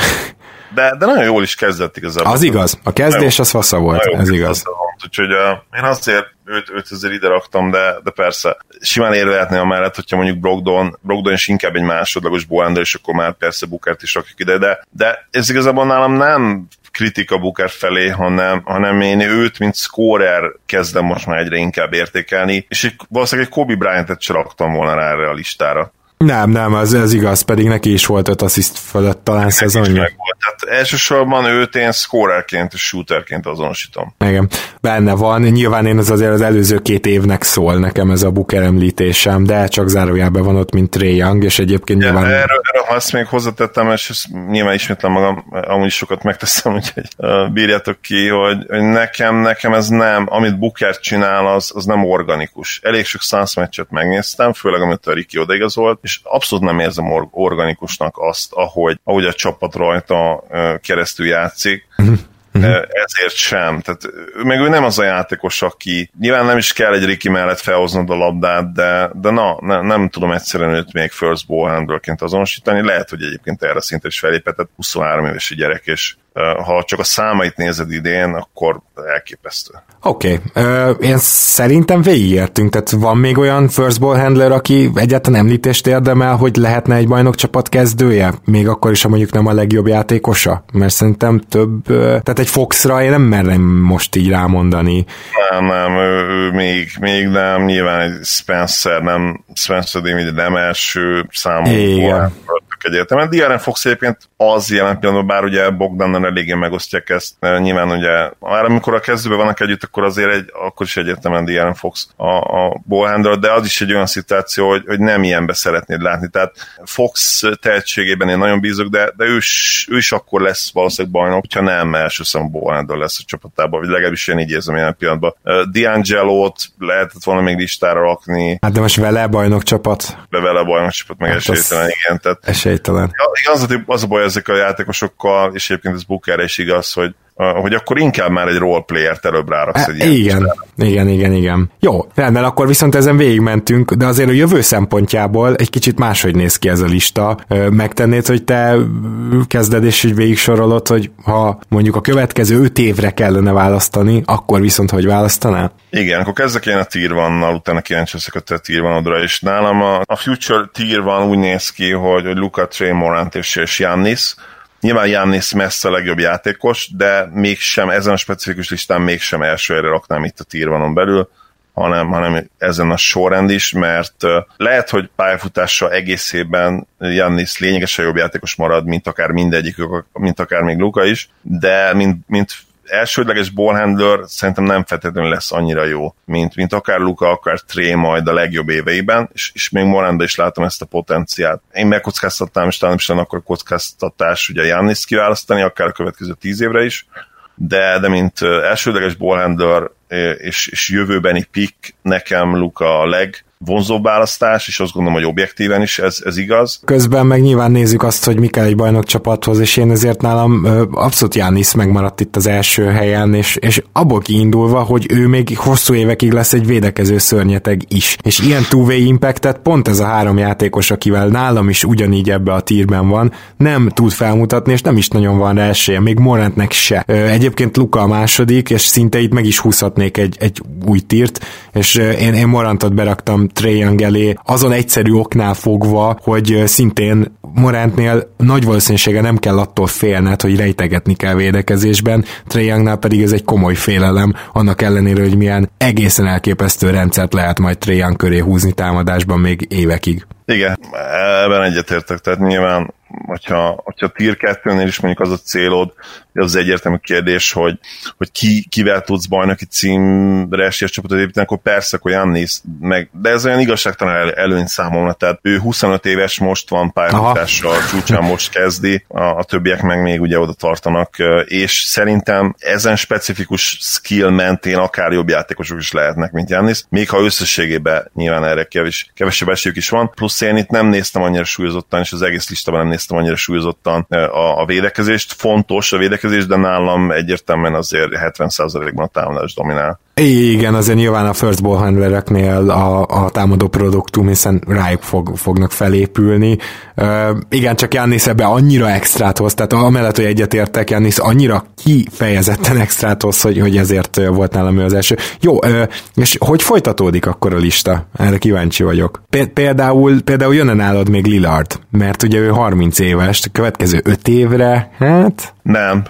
De, de nagyon jól is kezdett igazából. Az igaz, a kezdés az fasza volt, ez igaz. Volt, úgyhogy uh, én azért őt, őt azért ide raktam, de, de persze simán érvehetné a mellett, hogyha mondjuk Brogdon, Brogdon is inkább egy másodlagos Boander, és akkor már persze Bukert is rakjuk ide, de, de ez igazából nálam nem kritika Booker felé, hanem, hanem én őt, mint scorer kezdem most már egyre inkább értékelni, és valószínűleg egy Kobe Bryant-et sem raktam volna rá erre a listára. Nem, nem, ez, ez igaz, pedig neki is volt öt assziszt fölött talán szezonja. Tehát elsősorban őt én scorerként és shooterként azonosítom. Igen, benne van. Nyilván én az azért az előző két évnek szól nekem ez a Booker említésem, de csak zárójelben van ott, mint Trey Young, és egyébként ja, nyilván... Erről, erről, ha ezt még hozzatettem, és ezt nyilván ismétlem magam, amúgy sokat megteszem, úgyhogy uh, bírjátok ki, hogy, hogy nekem, nekem ez nem, amit Booker csinál, az, az nem organikus. Elég sok száz meccset megnéztem, főleg amit a Ricky odaigazolt, és abszolút nem érzem or- organikusnak azt, ahogy, ahogy a csapat rajta keresztül játszik. Uh-huh. Ezért sem. Tehát, meg ő nem az a játékos, aki nyilván nem is kell egy Ricky mellett felhoznod a labdát, de, de na, ne, nem tudom egyszerűen őt még first ball handlerként azonosítani. Lehet, hogy egyébként erre szinten is felépetett 23 éves gyerek, és ha csak a számait nézed idén, akkor elképesztő. Oké, okay. én szerintem végigértünk, tehát van még olyan first ball handler, aki egyáltalán említést érdemel, hogy lehetne egy bajnokcsapat kezdője, még akkor is, ha mondjuk nem a legjobb játékosa, mert szerintem több, tehát egy Foxra én nem merem most így rámondani. Nem, nem, ő, ő még, még nem, nyilván egy Spencer nem, Spencer nem első számú Igen egyértelműen. Diaren Fox egyébként az jelen pillanatban, bár ugye Bogdannal eléggé megosztják ezt, nyilván ugye már amikor a kezdőben vannak együtt, akkor azért egy, akkor is egyértelműen Diaren Fox a, a ballhandler, de az is egy olyan szituáció, hogy, hogy nem ilyenbe szeretnéd látni. Tehát Fox tehetségében én nagyon bízok, de, de ő, is, ő is akkor lesz valószínűleg bajnok, hogyha nem első számú ballhandler lesz a csapatában, vagy legalábbis én így érzem jelen pillanatban. D'Angelo-t lehetett volna még listára rakni. Hát de most vele bajnok csapat? De vele bajnok csapat, meg hát esélytelen, igen. Tehát esélytelen. Az a, az a baj ezekkel a játékosokkal, és egyébként ez Bookerre is igaz, hogy hogy akkor inkább már egy roleplayer-t előbb ráraksz egy e, igen, listára. igen, igen, igen. Jó, rendben, akkor viszont ezen végigmentünk, de azért a jövő szempontjából egy kicsit máshogy néz ki ez a lista. Megtennéd, hogy te kezded és így végig sorolod, hogy ha mondjuk a következő öt évre kellene választani, akkor viszont hogy választanál? Igen, akkor kezdek én a tier vannal, utána kíváncsi leszek a te tier vanodra, és nálam a, a future tier van úgy néz ki, hogy, hogy Luca, Trey Morant és, és Giannis, Nyilván Jannis messze a legjobb játékos, de mégsem, ezen a specifikus listán mégsem első helyre raknám itt a tírvanon belül, hanem, hanem ezen a sorrend is, mert lehet, hogy pályafutása egészében Jannis lényegesen jobb játékos marad, mint akár mindegyik, mint akár még Luka is, de mint, mint elsődleges ballhandler szerintem nem feltétlenül lesz annyira jó, mint, mint akár Luka, akár Tré majd a legjobb éveiben, és, és még Moranda is látom ezt a potenciát. Én megkockáztattam, és talán is akkor kockáztatás ugye Jannis kiválasztani, akár a következő tíz évre is, de, de mint elsődleges ballhandler és, és jövőbeni pick nekem Luka a leg, vonzóbb választás, és azt gondolom, hogy objektíven is ez, ez igaz. Közben meg nyilván nézzük azt, hogy mi kell egy bajnok csapathoz, és én ezért nálam abszolút Jánisz megmaradt itt az első helyen, és, és abból kiindulva, hogy ő még hosszú évekig lesz egy védekező szörnyeteg is. És ilyen two-way impactet pont ez a három játékos, akivel nálam is ugyanígy ebbe a tírben van, nem tud felmutatni, és nem is nagyon van rá esélye, még Morantnek se. Egyébként Luka a második, és szinte itt meg is húzhatnék egy, egy új tírt, és én, én Morantot beraktam Trae Young elé, azon egyszerű oknál fogva, hogy szintén Morantnél nagy valószínűsége nem kell attól félned, hogy rejtegetni kell védekezésben, Trae Youngnál pedig ez egy komoly félelem, annak ellenére, hogy milyen egészen elképesztő rendszert lehet majd Trae Young köré húzni támadásban még évekig. Igen, ebben egyetértek, tehát nyilván hogyha, hogyha tier 2-nél is mondjuk az a célod, az egyértelmű kérdés, hogy, hogy ki, kivel tudsz bajnoki címre esélyes csapatot építeni, akkor persze, hogy Jannis, meg, de ez olyan igazságtalan el, előny számomra, tehát ő 25 éves most van pályafutással, csúcsán most kezdi, a, a többiek meg még ugye oda tartanak, és szerintem ezen specifikus skill mentén akár jobb játékosok is lehetnek, mint Jannis, még ha összességében nyilván erre kevés, kevesebb esélyük is van, plusz én itt nem néztem annyira súlyozottan, és az egész listában nem néztem annyira súlyozottan a, a védekezést. Fontos a védekezés, de nálam egyértelműen azért 70%-ban a támadás dominál. Igen, azért nyilván a first ball handlereknél a, a támadó produktum, hiszen rájuk fog, fognak felépülni. Uh, igen, csak Jannis ebbe annyira extrát hoz, tehát amellett, hogy egyetértek, Jannis annyira kifejezetten extrát hoz, hogy, hogy ezért volt nálam ő az első. Jó, uh, és hogy folytatódik akkor a lista? Erre kíváncsi vagyok. Például, például jönne nálad még Lillard, mert ugye ő 30 éves, a következő 5 évre, hát... Nem,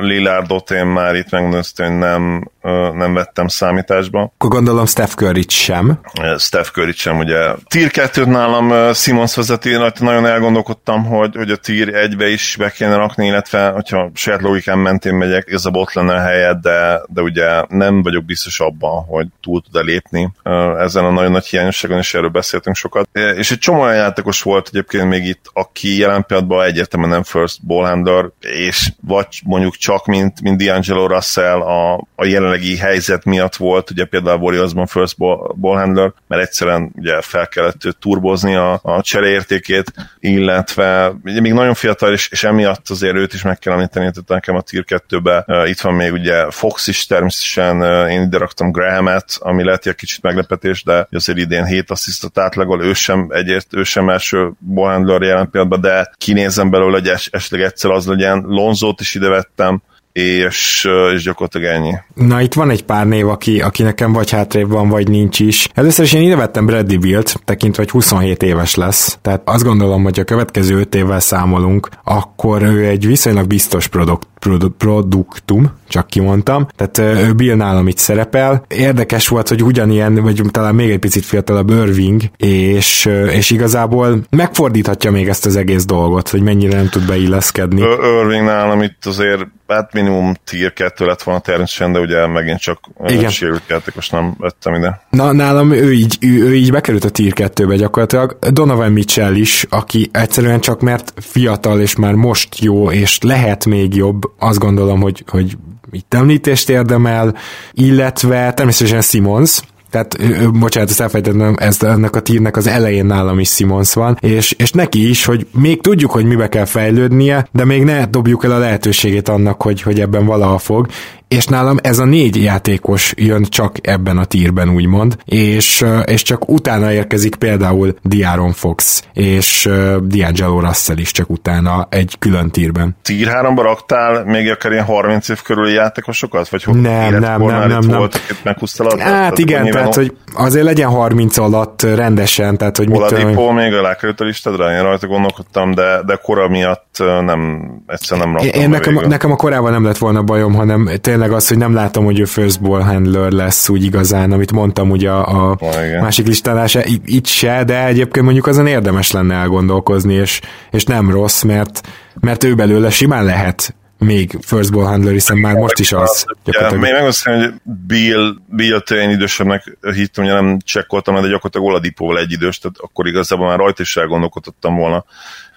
Lillardot én már itt megmondom, hogy nem, nem vettem számításba. Akkor gondolom Steph curry sem. Steph curry sem, ugye. Tier 2 nálam Simons vezeti, nagyon elgondolkodtam, hogy, hogy a Tier 1-be is be kéne rakni, illetve hogyha saját logikán mentén megyek, ez a bot lenne a helyet, de, de ugye nem vagyok biztos abban, hogy túl tud-e lépni ezen a nagyon nagy hiányosságon, és erről beszéltünk sokat. És egy csomó olyan játékos volt egyébként még itt, aki jelen pillanatban egyértelműen nem first ball handler, és vagy mondjuk csak, mint, mint D'Angelo Russell a, a jelenlegi helyzet miatt volt, ugye például a Warriorsban first ball, handler, mert egyszerűen ugye fel kellett turbozni a, a csereértékét, illetve ugye még nagyon fiatal, és, és emiatt azért őt is meg kell említeni, tehát nekem a Tier 2-be uh, itt van még ugye Fox is természetesen, uh, én ide raktam Graham-et, ami lehet egy kicsit meglepetés, de azért idén 7 asszisztot átlagol, ő sem egyért, ő sem első ball handler jelen pillanatban, de kinézem belőle, hogy es, esetleg egyszer az legyen. Lonzót is ide vettem, és, és gyakorlatilag ennyi. Na itt van egy pár név, aki, aki nekem vagy hátrébb van, vagy nincs is. Először is én ide vettem Bradley Bilt, tekintve, hogy 27 éves lesz. Tehát azt gondolom, hogy a következő 5 évvel számolunk, akkor ő egy viszonylag biztos produkt, produktum, csak kimondtam. Tehát Bill nálam itt szerepel. Érdekes volt, hogy ugyanilyen, vagy talán még egy picit fiatalabb Irving, és, és igazából megfordíthatja még ezt az egész dolgot, hogy mennyire nem tud beilleszkedni. Irving nálam itt azért hát minimum tier 2 lett volna természetesen, de ugye megint csak Igen. sérült játékos nem vettem ide. Na, nálam ő így, ő, ő így bekerült a tier 2-be gyakorlatilag. Donovan Mitchell is, aki egyszerűen csak mert fiatal és már most jó, és lehet még jobb, azt gondolom, hogy, hogy itt említést érdemel, illetve természetesen Simons, tehát, bocsánat, ezt elfejtettem, ez ennek a tírnek az elején nálam is Simons van, és, és neki is, hogy még tudjuk, hogy mibe kell fejlődnie, de még ne dobjuk el a lehetőségét annak, hogy, hogy ebben valaha fog, és nálam ez a négy játékos jön csak ebben a tírben, úgymond, és, és csak utána érkezik például Diaron Fox, és D'Angelo Russell is csak utána egy külön tírben. Tír 3 raktál még akár ilyen 30 év körüli játékosokat? Vagy nem, nem, nem, nem, nem. Voltak, meghúztad Hát igen, tehát, hogy azért legyen 30 alatt rendesen, tehát, hogy Oladipo mit tudom... még alákerült a listádra, én rajta gondolkodtam, de, de kora miatt nem, egyszerűen nem raktam Én nekem, nekem a korával nem lett volna bajom, hanem tényleg az, hogy nem látom, hogy ő first ball handler lesz úgy igazán, amit mondtam ugye a, a oh, másik listálása, itt se, de egyébként mondjuk azon érdemes lenne elgondolkozni, és, és nem rossz, mert, mert ő belőle simán lehet még first ball handler, hiszen már most is az. Ja, még megmondom, hogy Bill, Bill én idősebbnek hittem, hogy nem csekkoltam, de gyakorlatilag Oladipóval egy idős, tehát akkor igazából már rajta is elgondolkodtam volna.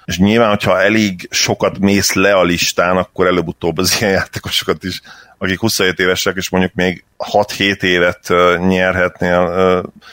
És nyilván, hogyha elég sokat mész le a listán, akkor előbb-utóbb az ilyen játékosokat is akik 27 évesek, és mondjuk még 6-7 évet nyerhetnél,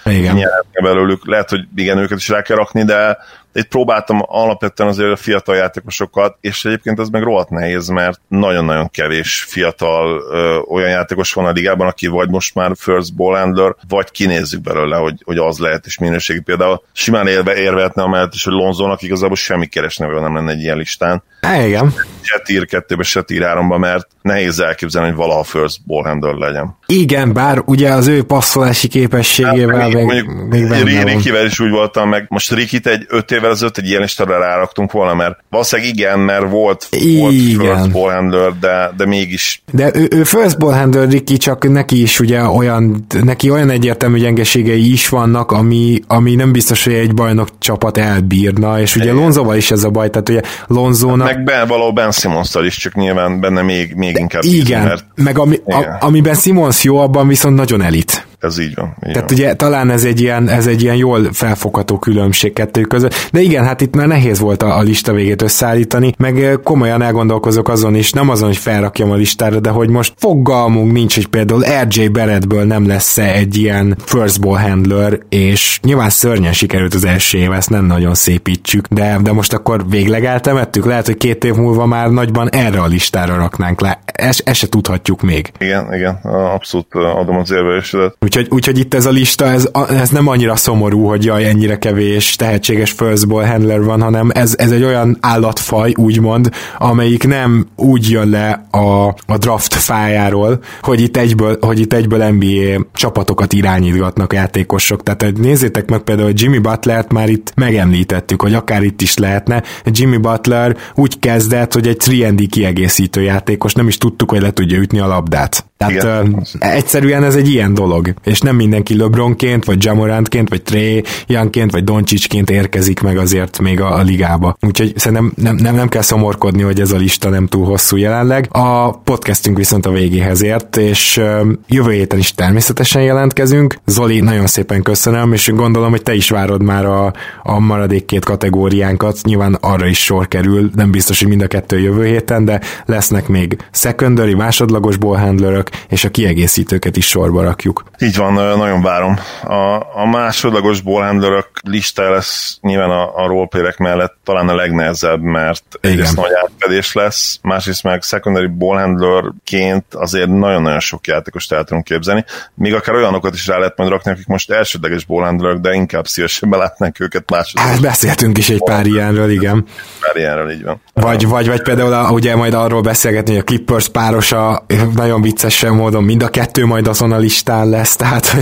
igen. nyerhetnél belőlük. Lehet, hogy igen, őket is rá kell rakni, de itt próbáltam alapvetően azért a fiatal játékosokat, és egyébként ez meg rohadt nehéz, mert nagyon-nagyon kevés fiatal ö, olyan játékos van a ligában, aki vagy most már first ball handler, vagy kinézzük belőle, hogy, hogy az lehet, és minőségi például simán érve, érvehetne amellett is, hogy Lonzónak igazából semmi keresne, nem lenne egy ilyen listán. Há, igen. Se tír kettőbe, se tír háromba, mert nehéz elképzelni, hogy valaha first ball handler legyen. Igen, bár ugye az ő passzolási képességével hát, még, mondjuk, még benne Rikivel is úgy voltam meg, most Rikit egy öt évvel ezelőtt egy ilyen listára ráraktunk volna, mert valószínűleg igen, mert volt, igen. volt first ball handler, de, de mégis. De ő, ő first ball handler Riki, csak neki is ugye olyan, neki olyan egyértelmű gyengeségei is vannak, ami, ami nem biztos, hogy egy bajnok csapat elbírna, és ugye Lonzoval is ez a baj, tehát ugye Lonzónak... Meg ben, való Ben simmons is, csak nyilván benne még, még inkább. Igen, bízom, mert... meg ami, a, amiben Simons jó, abban viszont nagyon elit. Ez így van. Így Tehát van. ugye talán ez egy, ilyen, ez egy ilyen jól felfogható különbség kettő között, de igen, hát itt már nehéz volt a, a lista végét összeállítani, meg komolyan elgondolkozok azon is, nem azon, hogy felrakjam a listára, de hogy most fogalmunk nincs, hogy például RJ Barrettből nem lesz -e egy ilyen first ball handler, és nyilván szörnyen sikerült az első év, ezt nem nagyon szépítsük, de, de most akkor végleg eltemettük, lehet, hogy két év múlva már nagyban erre a listára raknánk le. Ezt, ezt se tudhatjuk még. Igen, igen, abszolút adom az érvelésre. Úgyhogy, úgyhogy itt ez a lista, ez, ez nem annyira szomorú, hogy jaj, ennyire kevés tehetséges first ball handler van, hanem ez, ez egy olyan állatfaj, úgymond, amelyik nem úgy jön le a, a draft fájáról, hogy itt egyből, hogy itt egyből NBA csapatokat irányítgatnak játékosok. Tehát nézzétek meg például, Jimmy Butlert már itt megemlítettük, hogy akár itt is lehetne. Jimmy Butler úgy kezdett, hogy egy 3 kiegészítő játékos, nem is tudtuk, hogy le tudja ütni a labdát. Tehát uh, egyszerűen ez egy ilyen dolog, és nem mindenki LeBronként, vagy Jamorantként, vagy Trey Youngként, vagy Doncsicsként érkezik meg azért még a, a ligába. Úgyhogy szerintem nem, nem, nem kell szomorkodni, hogy ez a lista nem túl hosszú jelenleg. A podcastünk viszont a végéhez ért, és uh, jövő héten is természetesen jelentkezünk. Zoli, nagyon szépen köszönöm, és gondolom, hogy te is várod már a, a maradék két kategóriánkat. Nyilván arra is sor kerül, nem biztos, hogy mind a kettő jövő héten, de lesznek még secondary, másodlagos ballhandlerök, és a kiegészítőket is sorba rakjuk. Így van, nagyon várom. A, a másodlagos ballhandlerök listája lesz nyilván a, a roleplayek mellett talán a legnehezebb, mert egyrészt nagy átfedés lesz, másrészt meg secondary ballhandlerként azért nagyon-nagyon sok játékost el tudunk képzelni, még akár olyanokat is rá lehet majd rakni, akik most elsődleges ballhandlerök, de inkább szívesen belátnánk őket másodlagos. Hát beszéltünk is egy pár ilyenről, igen. Pár ilyenről, így van. Vagy, vagy, vagy például ugye majd arról beszélgetni, hogy a Clippers párosa nagyon vicces módon mind a kettő majd azon a listán lesz, tehát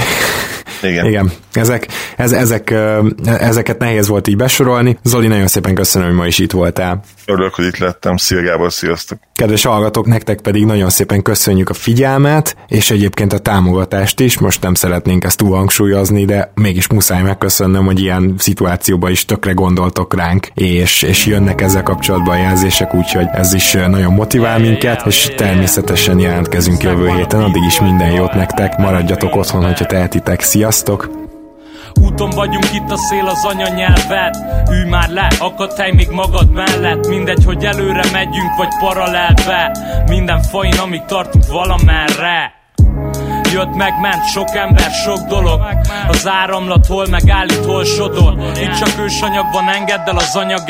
igen. Igen. Ezek, ez, ezek, ezeket nehéz volt így besorolni. Zoli, nagyon szépen köszönöm, hogy ma is itt voltál. Örülök, hogy itt lettem. Szia Gábor, sziasztok! Kedves hallgatók, nektek pedig nagyon szépen köszönjük a figyelmet, és egyébként a támogatást is. Most nem szeretnénk ezt túl hangsúlyozni, de mégis muszáj megköszönnöm, hogy ilyen szituációban is tökre gondoltok ránk, és, és jönnek ezzel kapcsolatban jelzések, úgyhogy ez is nagyon motivál minket, és természetesen jelentkezünk jövő héten. Addig is minden jót nektek, maradjatok otthon, hogyha tehetitek. Sziasztok! Úton vagyunk itt a szél az anyanyelved. Ülj már le, akadhely még magad mellett. Mindegy, hogy előre megyünk vagy paralelbe. Minden fain, amíg tartunk valamerre Jött meg, ment sok ember, sok dolog. Az áramlat hol megállít, hol sodor Itt csak ősanyagban engedd el az anyag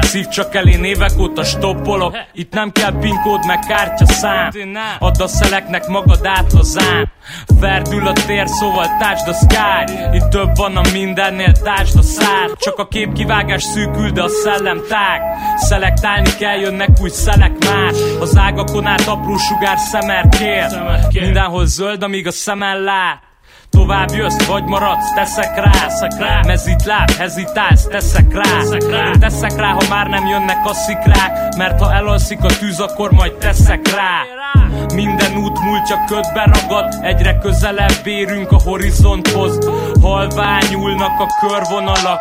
Szív csak elé névek óta stoppolok. Itt nem kell pinkód meg kártya szám. Add a szeleknek magad át hazám Ferdül a tér, szóval touch the sky. Itt több van a mindennél, touch the szár. Csak a képkivágás szűkül, de a szellem tág. Szelektálni kell, jönnek új szelek más Az ágakon át apró sugár szemer kér Mindenhol zöld, amíg a szemen lát Tovább jössz, vagy maradsz, teszek rá, teszek rá. Mezit láb, hezitálsz, teszek rá. teszek rá Teszek rá, ha már nem jönnek a szikrák Mert ha elalszik a tűz, akkor majd teszek rá Minden út múltja ködbe ragad Egyre közelebb érünk a horizonthoz Halványulnak a körvonalak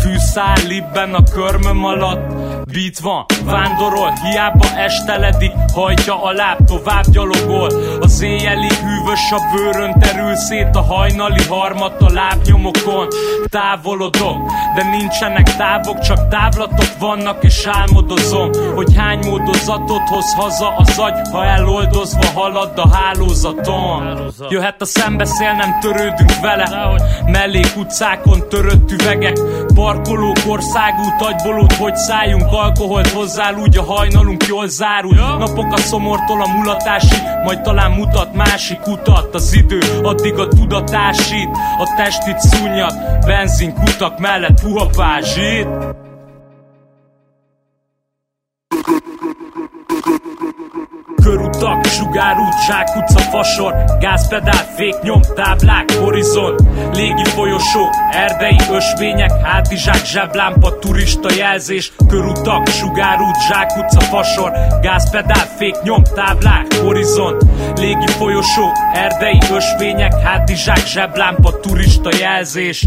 Fűszál libben a körmöm alatt Beat van, vándorol, hiába esteledik Hajtja a láb, tovább gyalogol. Az éjjeli hűvös a bőrön terül szét A hajnali harmat a lábnyomokon. Távolodok, de nincsenek távok Csak távlatok vannak és álmodozom Hogy hány módozatot hoz haza az agy Ha eloldozva halad a hálózaton. Jöhet a szembeszél, nem törődünk vele. Mellék utcákon törött üvegek Parkoló, országút, agybolót, hogy szálljunk alkoholt hozzá, úgy a hajnalunk jól zárul. Napok a szomortól a mulatási, majd talán mutat másik utat. Az idő addig a tudatásít, a testit szúnyad Benzin kutak mellett puha pázsit Körutak, sugárút, zsákutca, fasor Gázpedál, fék nyom, táblák, horizont Légi folyosó, erdei ösvények Hátizsák, zseblámpa, turista jelzés Körutak, sugárút, zsákutca, fasor Gázpedál, fék nyom, táblák, horizont Légi folyosó, erdei ösvények Hátizsák, zseblámpa, turista jelzés